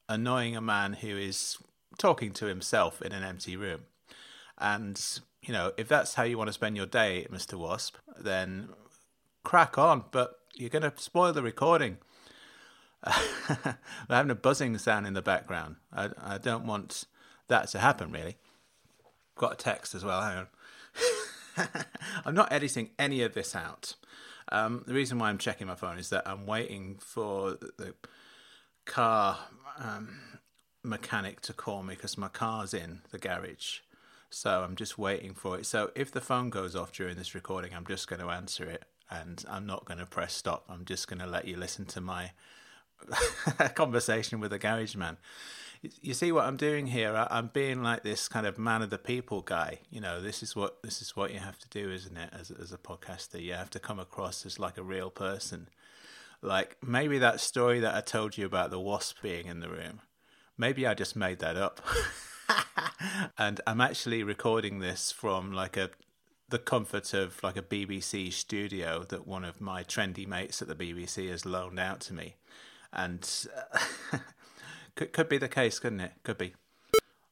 Speaker 2: annoying a man who is talking to himself in an empty room. And, you know, if that's how you want to spend your day, Mr. Wasp, then crack on, but you're going to spoil the recording. We're having a buzzing sound in the background. I, I don't want that to happen, really. Got a text as well. Hang on. I'm not editing any of this out. Um, the reason why I'm checking my phone is that I'm waiting for the car um, mechanic to call me because my car's in the garage. So I'm just waiting for it. So if the phone goes off during this recording, I'm just going to answer it and I'm not going to press stop. I'm just going to let you listen to my conversation with a garage man. You see what I'm doing here? I'm being like this kind of man of the people guy. You know, this is what this is what you have to do, isn't it? As as a podcaster, you have to come across as like a real person. Like maybe that story that I told you about the wasp being in the room. Maybe I just made that up. and I'm actually recording this from like a the comfort of like a BBC studio that one of my trendy mates at the BBC has loaned out to me, and uh, could could be the case, couldn't it? Could be.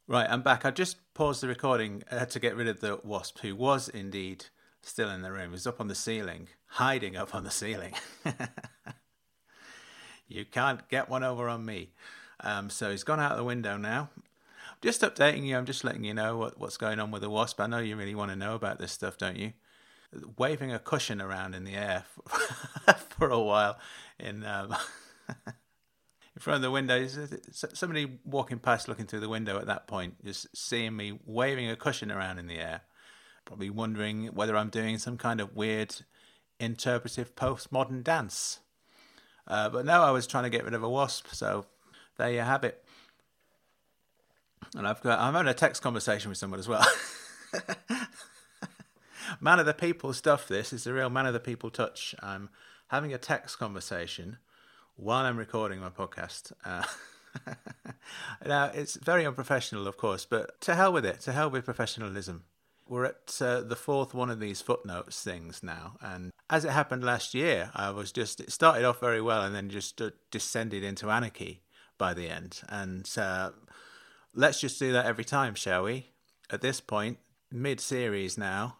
Speaker 2: Right, I'm back. I just paused the recording uh, to get rid of the wasp, who was indeed still in the room. He was up on the ceiling, hiding up on the ceiling. you can't get one over on me. Um, so he's gone out the window now, just updating you. I'm just letting you know what, what's going on with the wasp. I know you really want to know about this stuff, don't you? Waving a cushion around in the air for, for a while in um, in front of the window. Somebody walking past, looking through the window at that point, just seeing me waving a cushion around in the air, probably wondering whether I'm doing some kind of weird interpretive postmodern dance. Uh, but no, I was trying to get rid of a wasp, so there you have it and I've got I'm having a text conversation with someone as well. man of the people stuff. This is the real man of the people touch. I'm having a text conversation while I'm recording my podcast. Uh, now it's very unprofessional, of course, but to hell with it. To hell with professionalism. We're at uh, the fourth one of these footnotes things now, and as it happened last year, I was just it started off very well and then just descended into anarchy by the end, and uh, let's just do that every time, shall we? At this point, mid series now,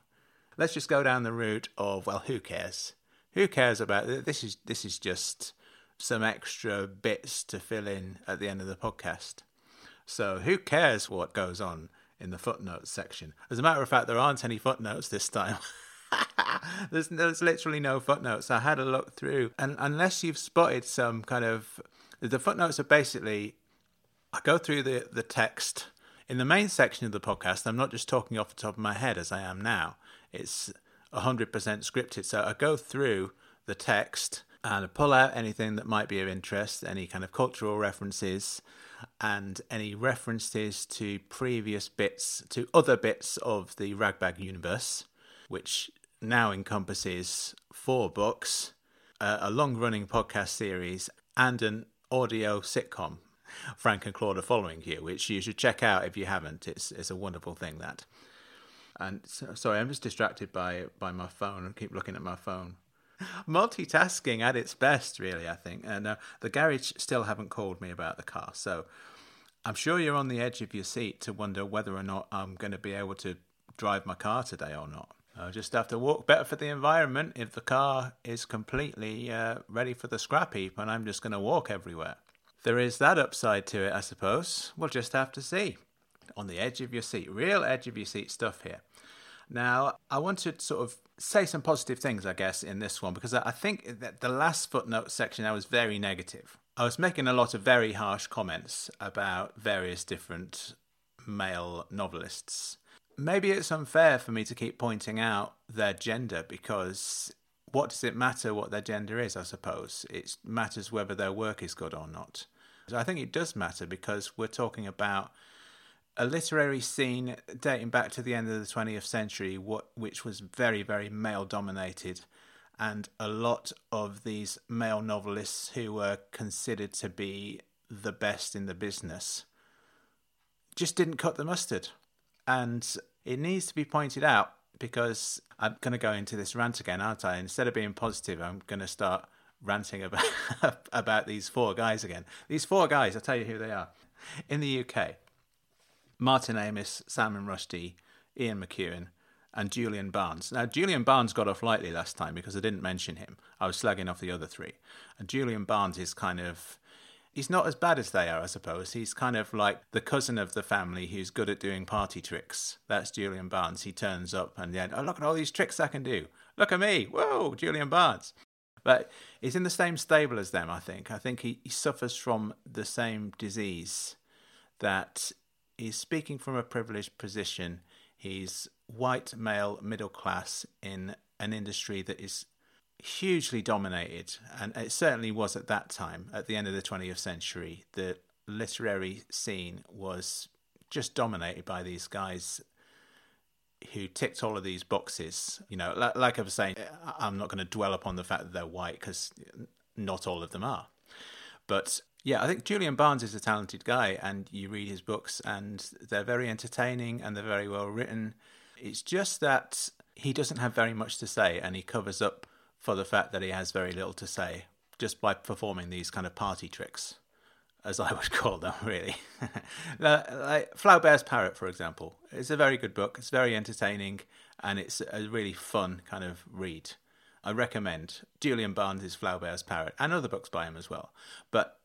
Speaker 2: let's just go down the route of well, who cares? Who cares about? This is this is just some extra bits to fill in at the end of the podcast. So who cares what goes on in the footnotes section? As a matter of fact, there aren't any footnotes this time. there's, there's literally no footnotes. I had a look through, and unless you've spotted some kind of the footnotes are basically I go through the, the text. In the main section of the podcast, I'm not just talking off the top of my head as I am now. It's 100% scripted. So I go through the text and pull out anything that might be of interest, any kind of cultural references, and any references to previous bits, to other bits of the Ragbag universe, which now encompasses four books, a long running podcast series, and an audio sitcom Frank and Claude are following you, which you should check out if you haven't. It's it's a wonderful thing that. And so, sorry, I'm just distracted by by my phone and keep looking at my phone. Multitasking at its best, really. I think. And uh, the garage still haven't called me about the car, so I'm sure you're on the edge of your seat to wonder whether or not I'm going to be able to drive my car today or not. I'll just have to walk better for the environment if the car is completely uh, ready for the scrap heap and I'm just going to walk everywhere. There is that upside to it, I suppose. We'll just have to see. On the edge of your seat, real edge of your seat stuff here. Now, I want to sort of say some positive things, I guess, in this one, because I think that the last footnote section I was very negative. I was making a lot of very harsh comments about various different male novelists. Maybe it's unfair for me to keep pointing out their gender because what does it matter what their gender is, I suppose? It matters whether their work is good or not. I think it does matter because we're talking about a literary scene dating back to the end of the 20th century, what, which was very, very male dominated. And a lot of these male novelists who were considered to be the best in the business just didn't cut the mustard. And it needs to be pointed out because I'm going to go into this rant again, aren't I? Instead of being positive, I'm going to start ranting about about these four guys again. These four guys, I'll tell you who they are. In the UK, Martin Amis, Salman Rushdie, Ian McEwan, and Julian Barnes. Now, Julian Barnes got off lightly last time because I didn't mention him. I was slagging off the other three. And Julian Barnes is kind of. He's not as bad as they are, I suppose. He's kind of like the cousin of the family who's good at doing party tricks. That's Julian Barnes. He turns up and then, oh, look at all these tricks I can do. Look at me. Whoa, Julian Barnes. But he's in the same stable as them, I think. I think he, he suffers from the same disease that he's speaking from a privileged position. He's white, male, middle class in an industry that is hugely dominated, and it certainly was at that time, at the end of the 20th century. The literary scene was just dominated by these guys who ticked all of these boxes. You know, like, like I was saying, I'm not going to dwell upon the fact that they're white because not all of them are. But yeah, I think Julian Barnes is a talented guy, and you read his books, and they're very entertaining and they're very well written. It's just that he doesn't have very much to say, and he covers up for the fact that he has very little to say just by performing these kind of party tricks, as I would call them, really. like Flaubert's Parrot, for example, it's a very good book. It's very entertaining, and it's a really fun kind of read. I recommend Julian Barnes' Flaubert's Parrot and other books by him as well. But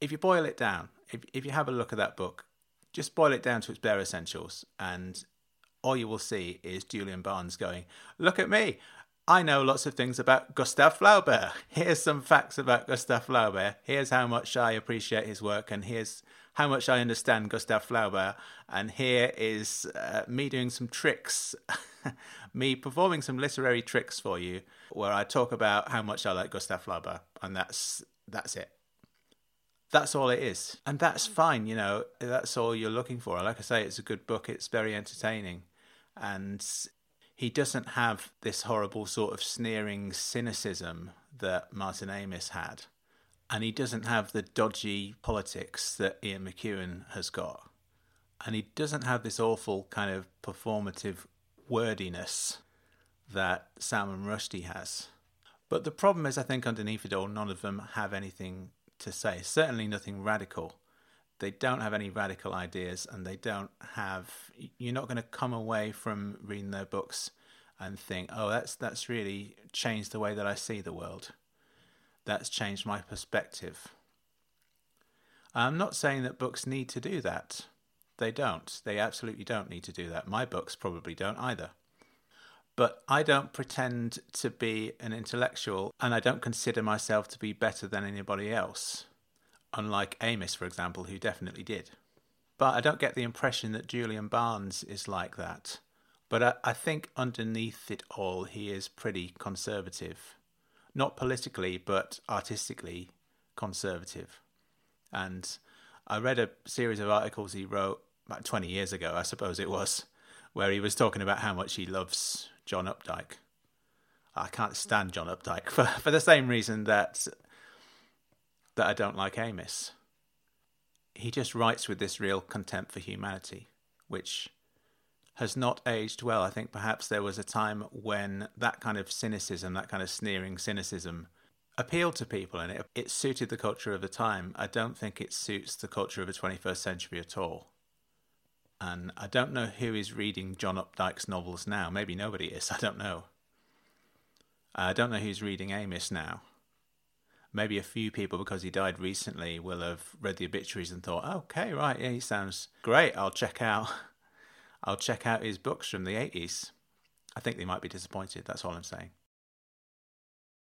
Speaker 2: if you boil it down, if if you have a look at that book, just boil it down to its bare essentials, and all you will see is Julian Barnes going, "Look at me! I know lots of things about Gustave Flaubert. Here's some facts about Gustave Flaubert. Here's how much I appreciate his work, and here's how much I understand Gustave Flaubert. And here is uh, me doing some tricks, me performing some literary tricks for you, where I talk about how much I like Gustave Flaubert, and that's that's it. That's all it is, and that's mm. fine. You know, that's all you're looking for. Like I say, it's a good book. It's very entertaining, and he doesn't have this horrible sort of sneering cynicism that Martin Amis had. And he doesn't have the dodgy politics that Ian McEwan has got. And he doesn't have this awful kind of performative wordiness that Salman Rushdie has. But the problem is, I think underneath it all, none of them have anything to say. Certainly nothing radical. They don't have any radical ideas, and they don't have. You're not going to come away from reading their books and think, "Oh, that's that's really changed the way that I see the world. That's changed my perspective." I'm not saying that books need to do that. They don't. They absolutely don't need to do that. My books probably don't either. But I don't pretend to be an intellectual, and I don't consider myself to be better than anybody else, unlike Amis, for example, who definitely did. But I don't get the impression that Julian Barnes is like that. But I, I think underneath it all, he is pretty conservative. Not politically, but artistically conservative. And I read a series of articles he wrote about 20 years ago, I suppose it was, where he was talking about how much he loves John Updike. I can't stand John Updike for, for the same reason that that I don't like Amis. He just writes with this real contempt for humanity, which has not aged well. I think perhaps there was a time when that kind of cynicism, that kind of sneering cynicism, appealed to people and it, it suited the culture of the time. I don't think it suits the culture of the 21st century at all. And I don't know who is reading John Updike's novels now. Maybe nobody is. I don't know. I don't know who's reading Amis now. Maybe a few people, because he died recently, will have read the obituaries and thought, "Okay, right, yeah, he sounds great. I'll check out. I'll check out his books from the eighties." I think they might be disappointed. That's all I'm saying.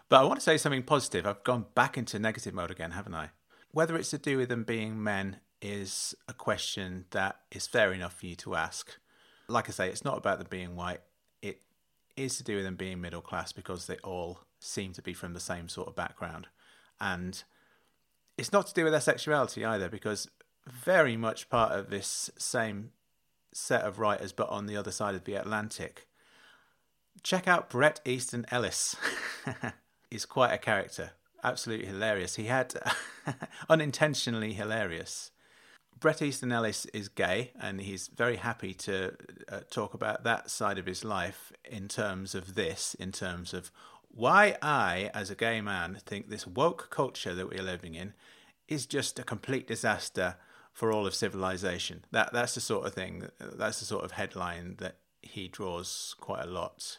Speaker 2: But I want to say something positive. I've gone back into negative mode again, haven't I? Whether it's to do with them being men is a question that is fair enough for you to ask. Like I say, it's not about them being white. It is to do with them being middle class because they all seem to be from the same sort of background. And it's not to do with their sexuality either, because very much part of this same set of writers, but on the other side of the Atlantic. Check out Bret Easton Ellis. He's quite a character. Absolutely hilarious. He had unintentionally hilarious. Bret Easton Ellis is gay, and he's very happy to uh, talk about that side of his life in terms of this, in terms of why I, as a gay man, think this woke culture that we're living in is just a complete disaster for all of civilization. That that's the sort of thing. That's the sort of headline that he draws quite a lot.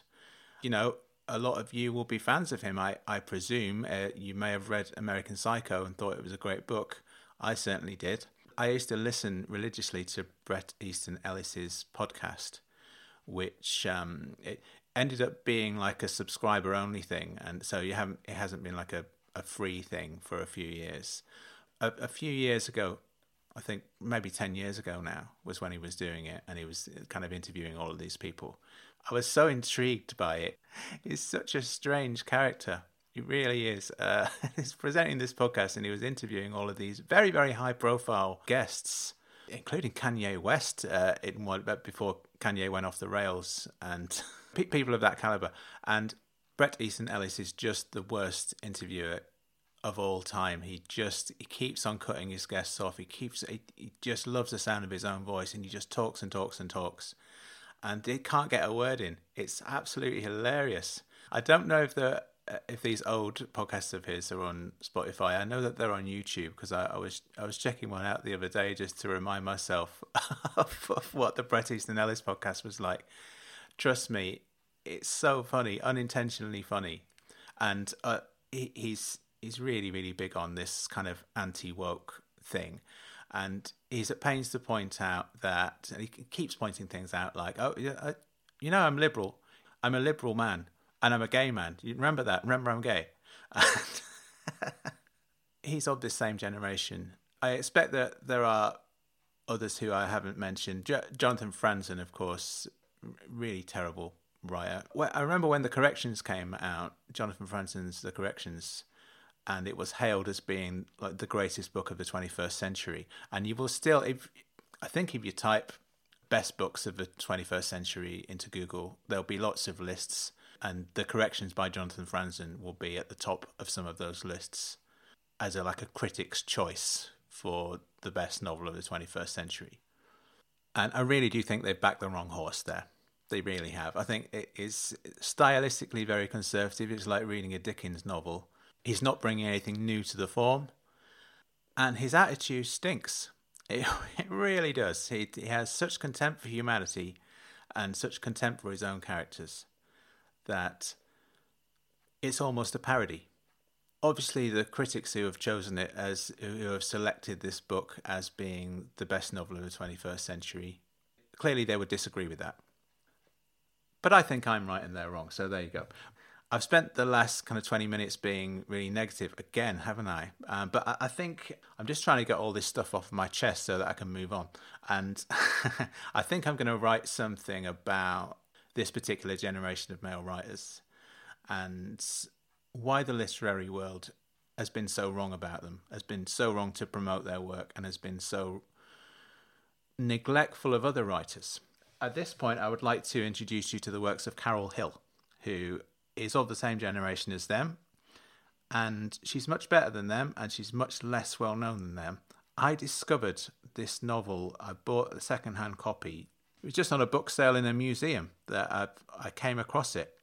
Speaker 2: You know, a lot of you will be fans of him. I I presume uh, you may have read American Psycho and thought it was a great book. I certainly did. I used to listen religiously to Bret Easton Ellis's podcast, which um, it ended up being like a subscriber only thing, and so you haven't it hasn't been like a, a free thing for a few years. A, a few years ago, I think maybe 10 years ago now was when he was doing it and he was kind of interviewing all of these people. I was so intrigued by it. He's such a strange character. He really is. Uh, he's presenting this podcast and he was interviewing all of these very, very high profile guests, including Kanye West uh, in one, before Kanye went off the rails and people of that caliber. And Bret Easton Ellis is just the worst interviewer of all time. He just he keeps on cutting his guests off. He keeps he, he just loves the sound of his own voice, and he just talks and talks and talks, and he can't get a word in. It's absolutely hilarious. I don't know if the if these old podcasts of his are on Spotify. I know that they're on YouTube because I, I, was I was checking one out the other day just to remind myself of, of what the Bret Easton Ellis podcast was like. Trust me, it's so funny, unintentionally funny, and uh, he, he's he's really really big on this kind of anti woke thing, and he's at pains to point out that and he keeps pointing things out like, oh, you know, I'm liberal, I'm a liberal man, and I'm a gay man. You remember that? Remember, I'm gay. he's of this same generation. I expect that there are others who I haven't mentioned. J- Jonathan Franzen, of course, really terrible writer. Well, I remember when the corrections came out, Jonathan Franzen's The Corrections, and it was hailed as being like the greatest book of the 21st century. And you will still, if I think, if you type best books of the 21st century into Google, there'll be lots of lists, and the corrections by Jonathan Franzen will be at the top of some of those lists as a like a critic's choice for the best novel of the 21st century. And I really do think they've backed the wrong horse there. They really have. I think it is stylistically very conservative. It's like reading a Dickens novel He's not bringing anything new to the form, and his attitude stinks. It, it really does. He, he has such contempt for humanity and such contempt for his own characters that it's almost a parody. Obviously, the critics who have chosen it as who have selected this book as being the best novel of the 21st century, clearly they would disagree with that. But I think I'm right and they're wrong, so there you go. I've spent the last kind of 20 minutes being really negative again, haven't I? Um, but I, I, think I'm just trying to get all this stuff off my chest so that I can move on. And I think I'm going to write something about this particular generation of male writers and why the literary world has been so wrong about them, has been so wrong to promote their work, and has been so neglectful of other writers. At this point, I would like to introduce you to the works of Carol Hill, who is of the same generation as them, and she's much better than them, and she's much less well known than them. I discovered this novel. I bought a second-hand copy. It was just on a book sale in a museum that I, I came across it.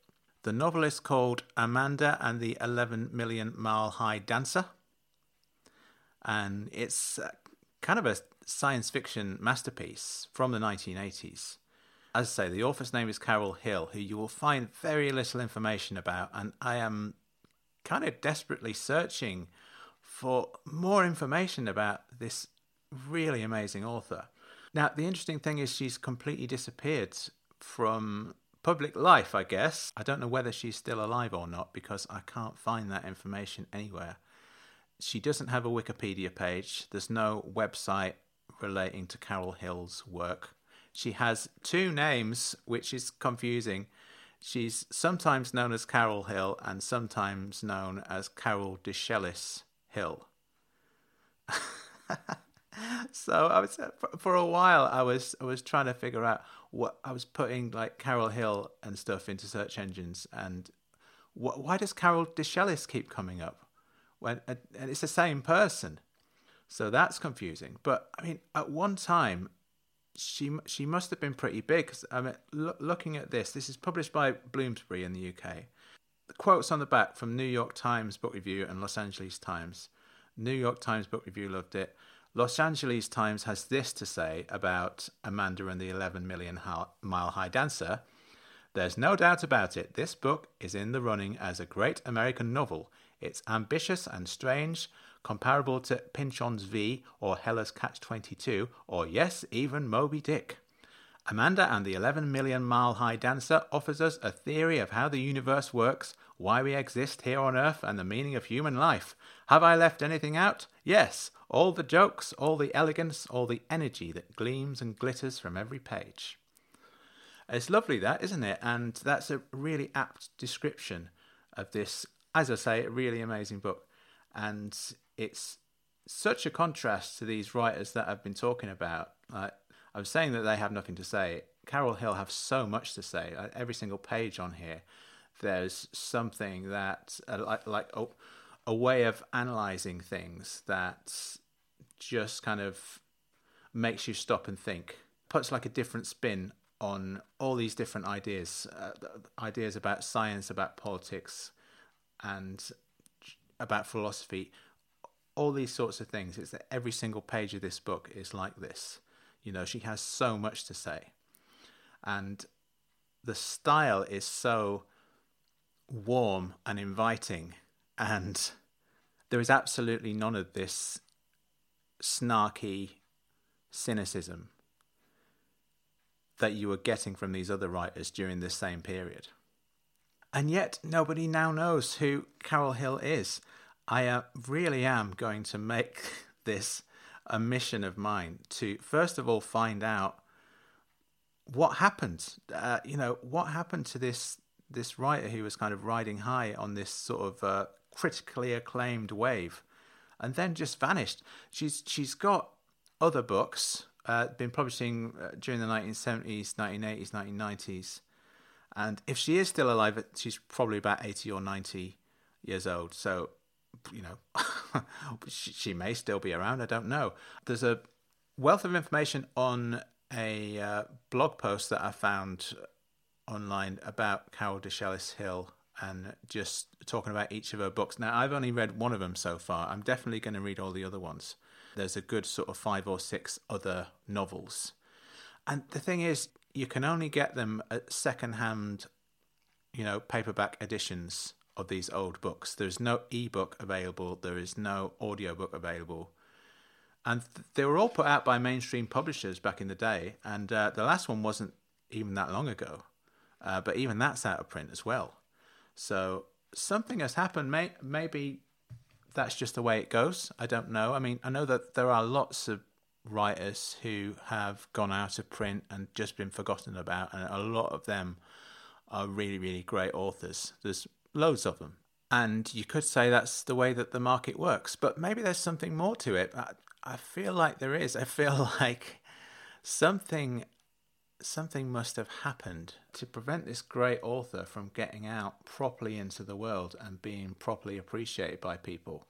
Speaker 2: The novel is called Amanda and the 11 Million Mile High Dancer, and it's uh, kind of a science fiction masterpiece from the 1980s. As I say, the author's name is Carol Hill, who you will find very little information about, and I am kind of desperately searching for more information about this really amazing author. Now, the interesting thing is she's completely disappeared from public life, I guess. I don't know whether she's still alive or not because I can't find that information anywhere. She doesn't have a Wikipedia page, there's no website relating to Carol Hill's work. She has two names, which is confusing. She's sometimes known as Carol Hill and sometimes known as Carol DeChellis Hill. so I was for a while I was I was trying to figure out what I was putting like Carol Hill and stuff into search engines and wh- why does Carol DeChellis keep coming up when and it's the same person. So that's confusing. But I mean, at one time, she she must have been pretty big. I mean, lo- looking at this, this is published by Bloomsbury in the UK. The quotes on the back from New York Times Book Review and Los Angeles Times. New York Times Book Review loved it. Los Angeles Times has this to say about Amanda and the 11 Million Mile High Dancer. There's no doubt about it, this book is in the running as a great American novel. It's ambitious and strange, comparable to Pynchon's V or Heller's Catch 22, or yes, even Moby Dick. Amanda and the 11 Million Mile High Dancer offers us a theory of how the universe works, why we exist here on Earth, and the meaning of human life. Have I left anything out? Yes, all the jokes, all the elegance, all the energy that gleams and glitters from every page. It's lovely, that, isn't it? And that's a really apt description of this, as I say, a really amazing book. And it's such a contrast to these writers that I've been talking about. Like, I'm saying that they have nothing to say. Carol Hill have so much to say. Uh, every single page on here, there's something that, uh, like, like oh, a way of analyzing things that just kind of makes you stop and think, puts like a different spin on all these different ideas, uh, ideas about science, about politics, and about philosophy, all these sorts of things. It's that every single page of this book is like this. You know, she has so much to say. And the style is so warm and inviting, and there is absolutely none of this snarky cynicism that you were getting from these other writers during this same period. And yet, nobody now knows who Carol Hill is. I uh, really am going to make this a mission of mine to, first of all, find out what happened. Uh, you know, what happened to this this writer who was kind of riding high on this sort of uh, critically acclaimed wave, and then just vanished. She's she's got other books uh, been publishing uh, during the 1970s, 1980s, 1990s. And if she is still alive, she's probably about 80 or 90 years old. So, you know, she, may still be around. I don't know. There's a wealth of information on a uh, blog post that I found online about Carol DeChellis Hill and just talking about each of her books. Now, I've only read one of them so far. I'm definitely going to read all the other ones there's a good sort of five or six other novels. And the thing is, you can only get them at second-hand, you know, paperback editions of these old books. There's no ebook available. There is no audiobook available. And th- they were all put out by mainstream publishers back in the day. And uh, the last one wasn't even that long ago. Uh, but even that's out of print as well. So something has happened. May- maybe that's just the way it goes. I don't know. I mean, I know that there are lots of writers who have gone out of print and just been forgotten about, and a lot of them are really, really great authors. There's loads of them. And you could say that's the way that the market works, but maybe there's something more to it. I, I feel like there is. I feel like something something must have happened to prevent this great author from getting out properly into the world and being properly appreciated by people.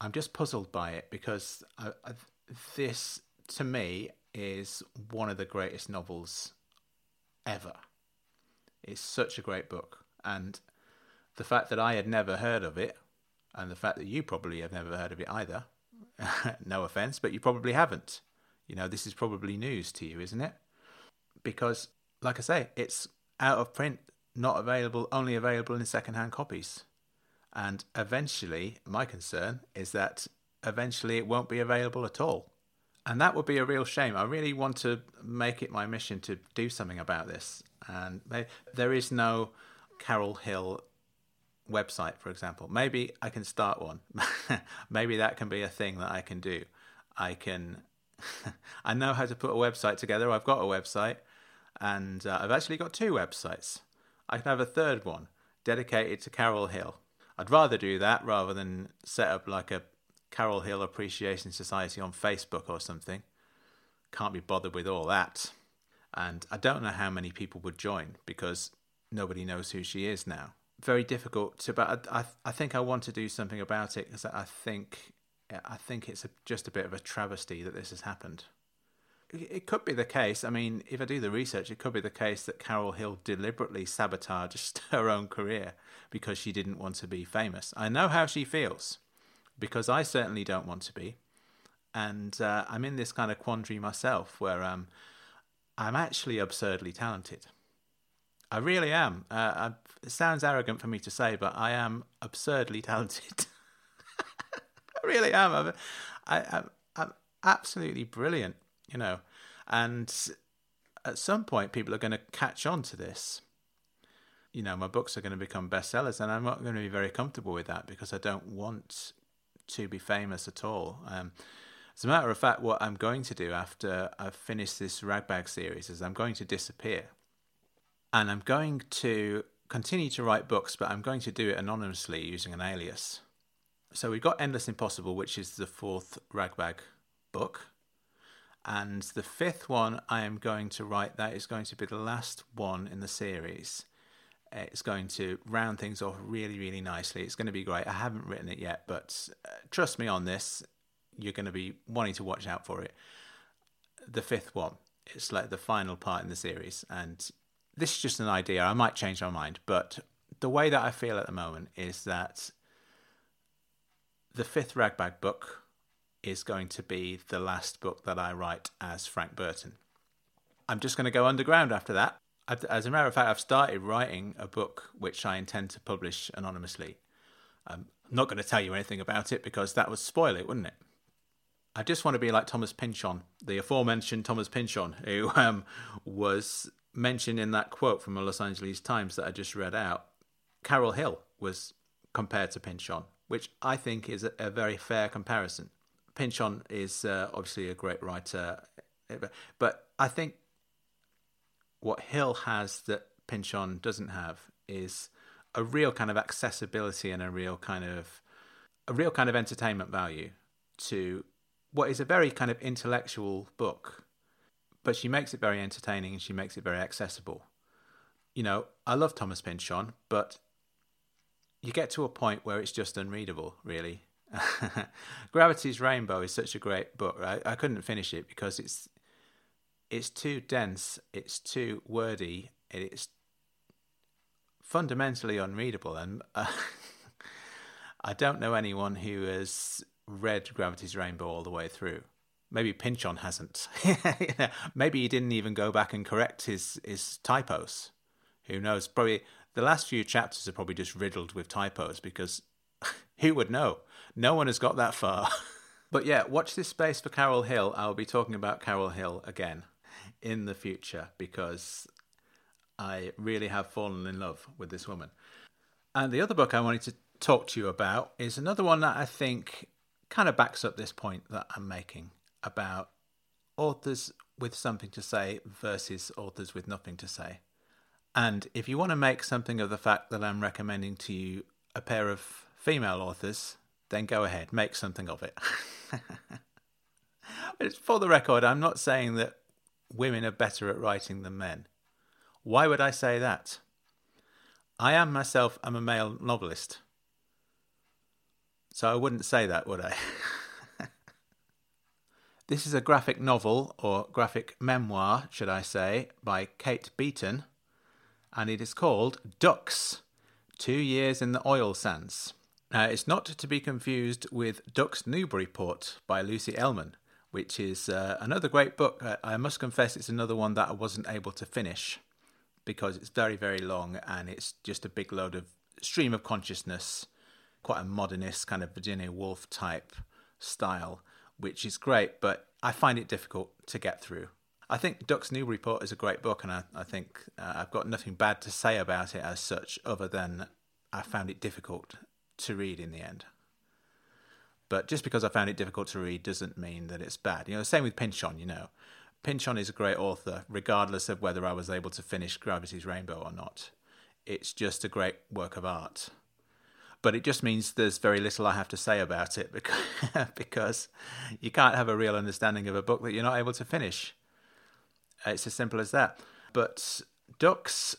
Speaker 2: I'm just puzzled by it because I, I, this, to me, is one of the greatest novels ever. It's such a great book. And the fact that I had never heard of it, and the fact that you probably have never heard of it either, no offense, but you probably haven't you know, this is probably news to you, isn't it? Because, like I say, it's out of print, not available, only available in second-hand copies. And eventually, my concern is that eventually it won't be available at all. And that would be a real shame. I really want to make it my mission to do something about this. And there is no Carol Hill website, for example. Maybe I can start one. Maybe that can be a thing that I can do. I can I know how to put a website together. I've got a website, and uh, I've actually got two websites. I can have a third one dedicated to Carol Hill. I'd rather do that rather than set up like a Carol Hill Appreciation Society on Facebook or something. Can't be bothered with all that. And I don't know how many people would join because nobody knows who she is now. Very difficult to, but I, I, I think I want to do something about it because I think I think it's a, just a bit of a travesty that this has happened. It could be the case. I mean, if I do the research, it could be the case that Carol Hill deliberately sabotaged her own career because she didn't want to be famous. I know how she feels because I certainly don't want to be. and uh, I'm in this kind of quandary myself where um, I'm actually absurdly talented. I really am. Uh, it sounds arrogant for me to say, but I am absurdly talented. I really am. I'm, I, I'm, I'm absolutely brilliant, you know. And at some point, people are going to catch on to this. You know, my books are going to become bestsellers, and I'm not going to be very comfortable with that because I don't want to be famous at all. Um, as a matter of fact, what I'm going to do after I've finished this ragbag series is I'm going to disappear. And I'm going to continue to write books, but I'm going to do it anonymously using an alias. So we've got Endless Impossible, which is the fourth ragbag book. And the fifth one I am going to write, that is going to be the last one in the series. It's going to round things off really, really nicely. It's going to be great. I haven't written it yet, but uh, trust me on this you're going to be wanting to watch out for it. The fifth one, it's like the final part in the series, and this is just an idea. I might change my mind, but the way that I feel at the moment is that the fifth Ragbag book is going to be the last book that I write as Frank Burton. I'm just going to go underground after that. As a matter of fact, I've started writing a book which I intend to publish anonymously. I'm not going to tell you anything about it because that would spoil it, wouldn't it? I just want to be like Thomas Pynchon, the aforementioned Thomas Pynchon, who um, was mentioned in that quote from the Los Angeles Times that I just read out. Carol Hill was compared to Pynchon, which I think is a, a very fair comparison. Pynchon is uh, obviously a great writer, but I think what Hill has that Pynchon doesn't have is a real kind of accessibility and a real kind of a real kind of entertainment value to what is a very kind of intellectual book, but she makes it very entertaining and she makes it very accessible. You know, I love Thomas Pynchon, but you get to a point where it's just unreadable, really. Gravity's Rainbow is such a great book. I, I couldn't finish it because it's it's too dense, it's too wordy, it's fundamentally unreadable, and uh, I don't know anyone who has read Gravity's Rainbow all the way through. Maybe Pynchon hasn't. Maybe he didn't even go back and correct his, his typos. Who knows? Probably the last few chapters are probably just riddled with typos because who would know? No one has got that far. but yeah, watch this space for Carol Hill. I'll be talking about Carol Hill again in the future because I really have fallen in love with this woman. And the other book I wanted to talk to you about is another one that I think kind of backs up this point that I'm making about authors with something to say versus authors with nothing to say. And if you want to make something of the fact that I'm recommending to you a pair of female authors, then go ahead, make something of it. For the record, I'm not saying that women are better at writing than men. Why would I say that? I am myself, I'm a male novelist. So I wouldn't say that, would I? this is a graphic novel, or graphic memoir, should I say, by Kate Beaton, and it is called Ducks Two Years in the Oil Sands. Now, it's not to be confused with Ducks Newburyport by Lucy Ellmann, which is uh, another great book. I must confess, it's another one that I wasn't able to finish because it's very, very long and it's just a big load of stream of consciousness quite a modernist kind of Virginia Woolf type style, which is great, but I find it difficult to get through. I think Ducks Newburyport is a great book, and I, I think uh, I've got nothing bad to say about it as such, other than I found it difficult to read in the end. But just because I found it difficult to read doesn't mean that it's bad. You know, the same with Pynchon, you know. Pynchon is a great author, regardless of whether I was able to finish Gravity's Rainbow or not. It's just a great work of art but it just means there's very little I have to say about it because, because you can't have a real understanding of a book that you're not able to finish. It's as simple as that. But Ducks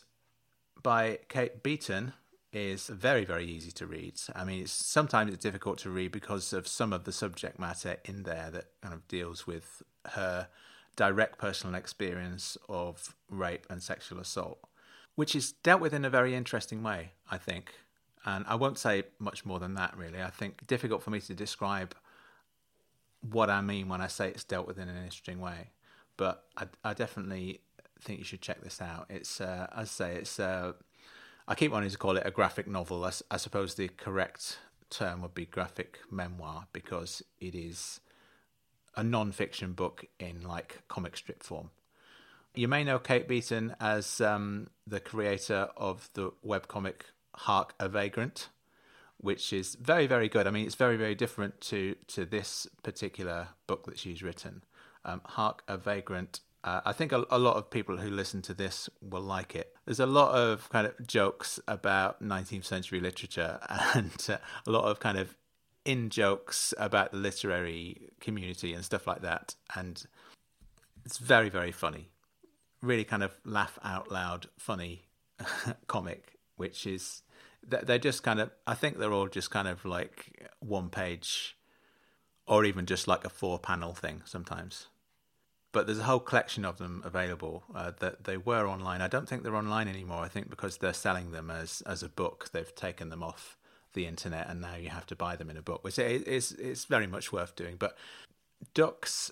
Speaker 2: by Kate Beaton is very, very easy to read. I mean, it's sometimes it's difficult to read because of some of the subject matter in there that kind of deals with her direct personal experience of rape and sexual assault, which is dealt with in a very interesting way, I think. And I won't say much more than that, really. I think difficult for me to describe what I mean when I say it's dealt with in an interesting way. But I, I definitely think you should check this out. It's, uh, as I say, it's. Uh, I keep wanting to call it a graphic novel. I, I suppose the correct term would be graphic memoir because it is a non-fiction book in like comic strip form. You may know Kate Beaton as um, the creator of the webcomic Hark a Vagrant, which is very, very good. I mean, it's very, very different to, to this particular book that she's written. Um, Hark a Vagrant. Uh, I think a, a, lot of people who listen to this will like it. There's a lot of kind of jokes about 19th century literature and uh, a lot of kind of in jokes about the literary community and stuff like that. And it's very, very funny really kind of laugh out loud funny comic, which is they're just kind of I think they're all just kind of like one page or even just like a four panel thing sometimes. But there's a whole collection of them available uh, that they were online. I don't think they're online anymore. I think because they're selling them as as a book, they've taken them off the internet, and now you have to buy them in a book, which is it's very much worth doing. But Ducks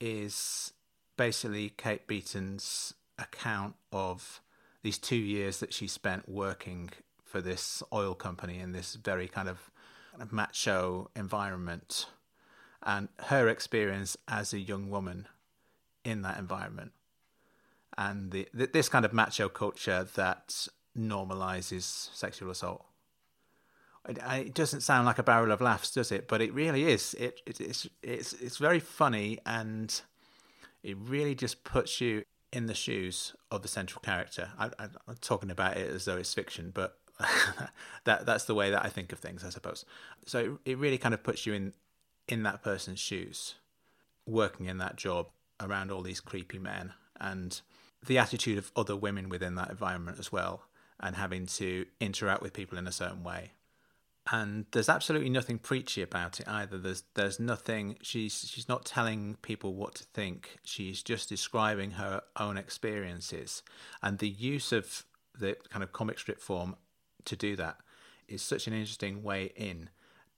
Speaker 2: is basically Kate Beaton's account of these two years that she spent working for this oil company in this very kind of, kind of macho environment and her experience as a young woman in that environment and the, this kind of macho culture that normalizes sexual assault. It, it, doesn't sound like a barrel of laughs, does it? But it really is. It, it it's it's it's very funny and it really just puts you in the shoes of the central character. I, am talking about it as though it's fiction, but that that's the way that I think of things, I suppose. So it, it really kind of puts you in in that person's shoes, working in that job around all these creepy men, and the attitude of other women within that environment as well, and having to interact with people in a certain way and there's absolutely nothing preachy about it either. There's there's nothing. She's she's not telling people what to think. She's just describing her own experiences, and the use of the kind of comic strip form to do that is such an interesting way in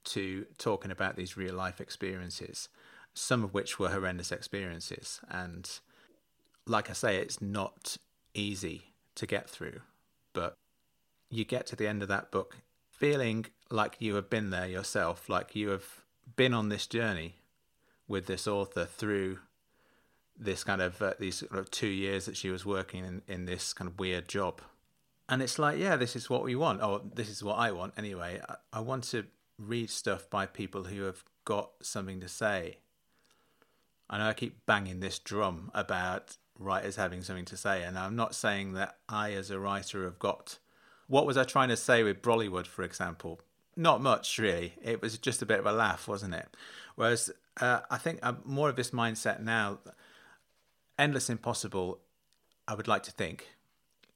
Speaker 2: to talking about these real life experiences, some of which were horrendous experiences, and like I say, it's not easy to get through, but you get to the end of that book feeling like you have been there yourself, like you have been on this journey with this author through this kind of uh, these sort of two years that she was working in, in this kind of weird job. And it's like, yeah, this is what we want. Oh, this is what I want anyway. I, I want to read stuff by people who have got something to say. I know I keep banging this drum about writers having something to say, and I'm not saying that I, as a writer, have got. What was I trying to say with Brollywood, for example? not much really. It was just a bit of a laugh, wasn't it? Whereas uh, I think I'm more of this mindset now. Endless Impossible, I would like to think,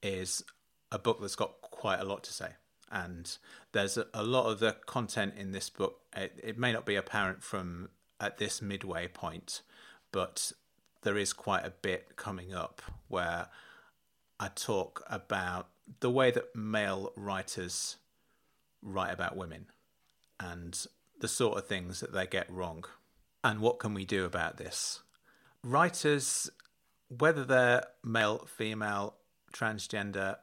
Speaker 2: is a book that's got quite a lot to say. And there's a, a lot of the content in this book. It, it may not be apparent from at this midway point, but there is quite a bit coming up where I talk about the way that male writers write about women and the sort of things that they get wrong. And what can we do about this? Writers, whether they're male, female, transgender,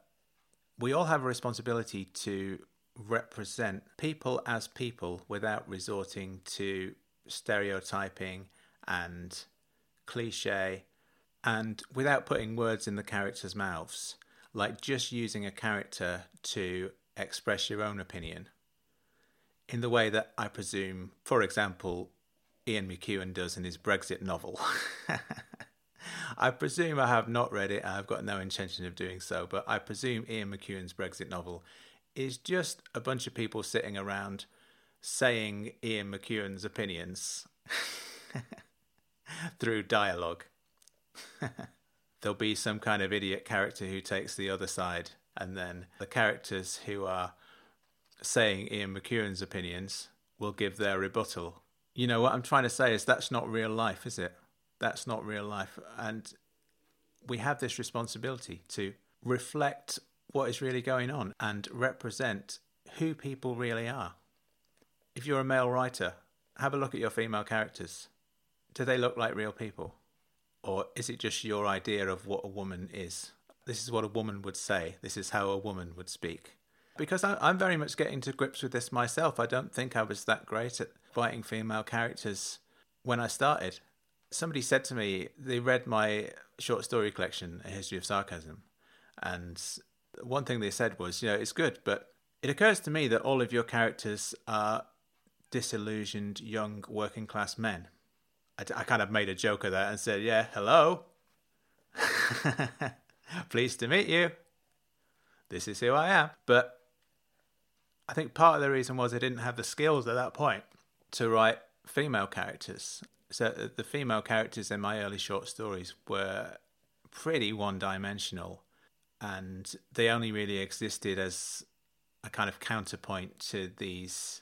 Speaker 2: we all have a responsibility to represent people as people without resorting to stereotyping and cliche and without putting words in the characters' mouths, like just using a character to express your own opinion in the way that I presume, for example, Ian McEwan does in his Brexit novel. I presume I have not read it, I've got no intention of doing so, but I presume Ian McEwan's Brexit novel is just a bunch of people sitting around saying Ian McEwan's opinions through dialogue. There'll be some kind of idiot character who takes the other side and then the characters who are saying Ian McEwan's opinions will give their rebuttal. You know what I'm trying to say is that's not real life, is it? That's not real life, and we have this responsibility to reflect what is really going on and represent who people really are. If you're a male writer, have a look at your female characters do they look like real people? Or is it just your idea of what a woman is? This is what a woman would say. This is how a woman would speak. Because I, I'm very much getting to grips with this myself. I don't think I was that great at writing female characters when I started. Somebody said to me, they read my short story collection, A History of Sarcasm. And one thing they said was, you know, it's good, but it occurs to me that all of your characters are disillusioned young working class men. I, I kind of made a joke of that and said, yeah, hello. Pleased to meet you. This is who I am. But I think part of the reason was I didn't have the skills at that point to write female characters. So uh, the female characters in my early short stories were pretty one dimensional and they only really existed as a kind of counterpoint to these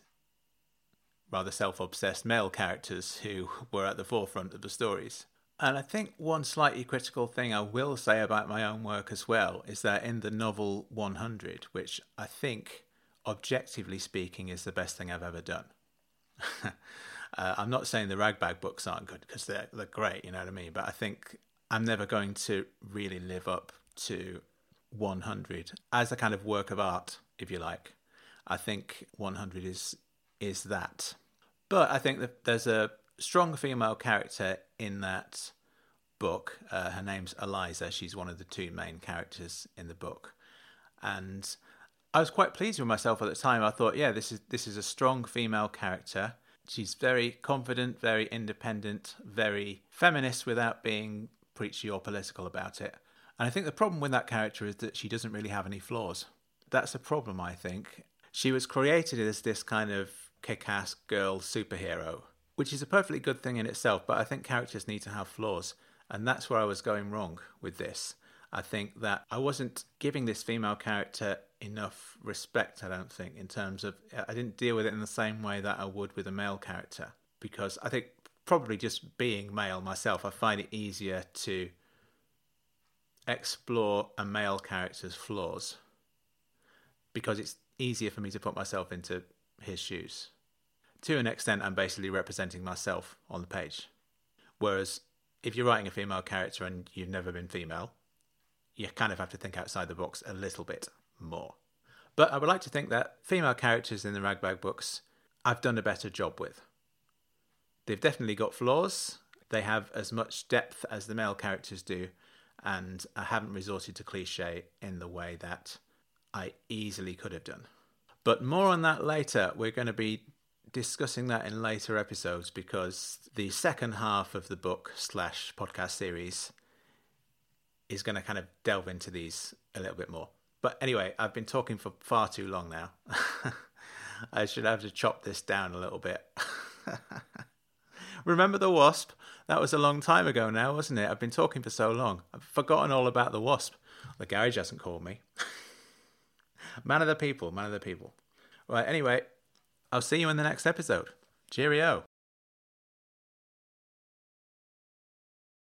Speaker 2: rather self obsessed male characters who were at the forefront of the stories. And I think one slightly critical thing I will say about my own work as well is that in the novel 100, which I think, objectively speaking, is the best thing I've ever done. uh, I'm not saying the ragbag books aren't good because they're, they're great, you know what I mean? But I think I'm never going to really live up to 100 as a kind of work of art, if you like. I think 100 is is that. But I think that there's a strong female character in that book. Uh, her name's Eliza. She's one of the two main characters in the book, and I was quite pleased with myself at the time. I thought, yeah, this is this is a strong female character. She's very confident, very independent, very feminist without being preachy or political about it. And I think the problem with that character is that she doesn't really have any flaws. That's a problem, I think. She was created as this kind of kick ass girl superhero, which is a perfectly good thing in itself, but I think characters need to have flaws. And that's where I was going wrong with this. I think that I wasn't giving this female character enough respect, I don't think, in terms of I didn't deal with it in the same way that I would with a male character. Because I think probably just being male myself, I find it easier to explore a male character's flaws because it's easier for me to put myself into his shoes. To an extent, I'm basically representing myself on the page. Whereas if you're writing a female character and you've never been female, you kind of have to think outside the box a little bit more. But I would like to think that female characters in the Ragbag books I've done a better job with. They've definitely got flaws. They have as much depth as the male characters do, and I haven't resorted to cliche in the way that I easily could have done. But more on that later. We're going to be discussing that in later episodes because the second half of the book slash podcast series is going to kind of delve into these a little bit more. But anyway, I've been talking for far too long now. I should have to chop this down a little bit. Remember the wasp? That was a long time ago now, wasn't it? I've been talking for so long. I've forgotten all about the wasp. The garage hasn't called me. man of the people, man of the people. Right, anyway, I'll see you in the next episode. Cheerio.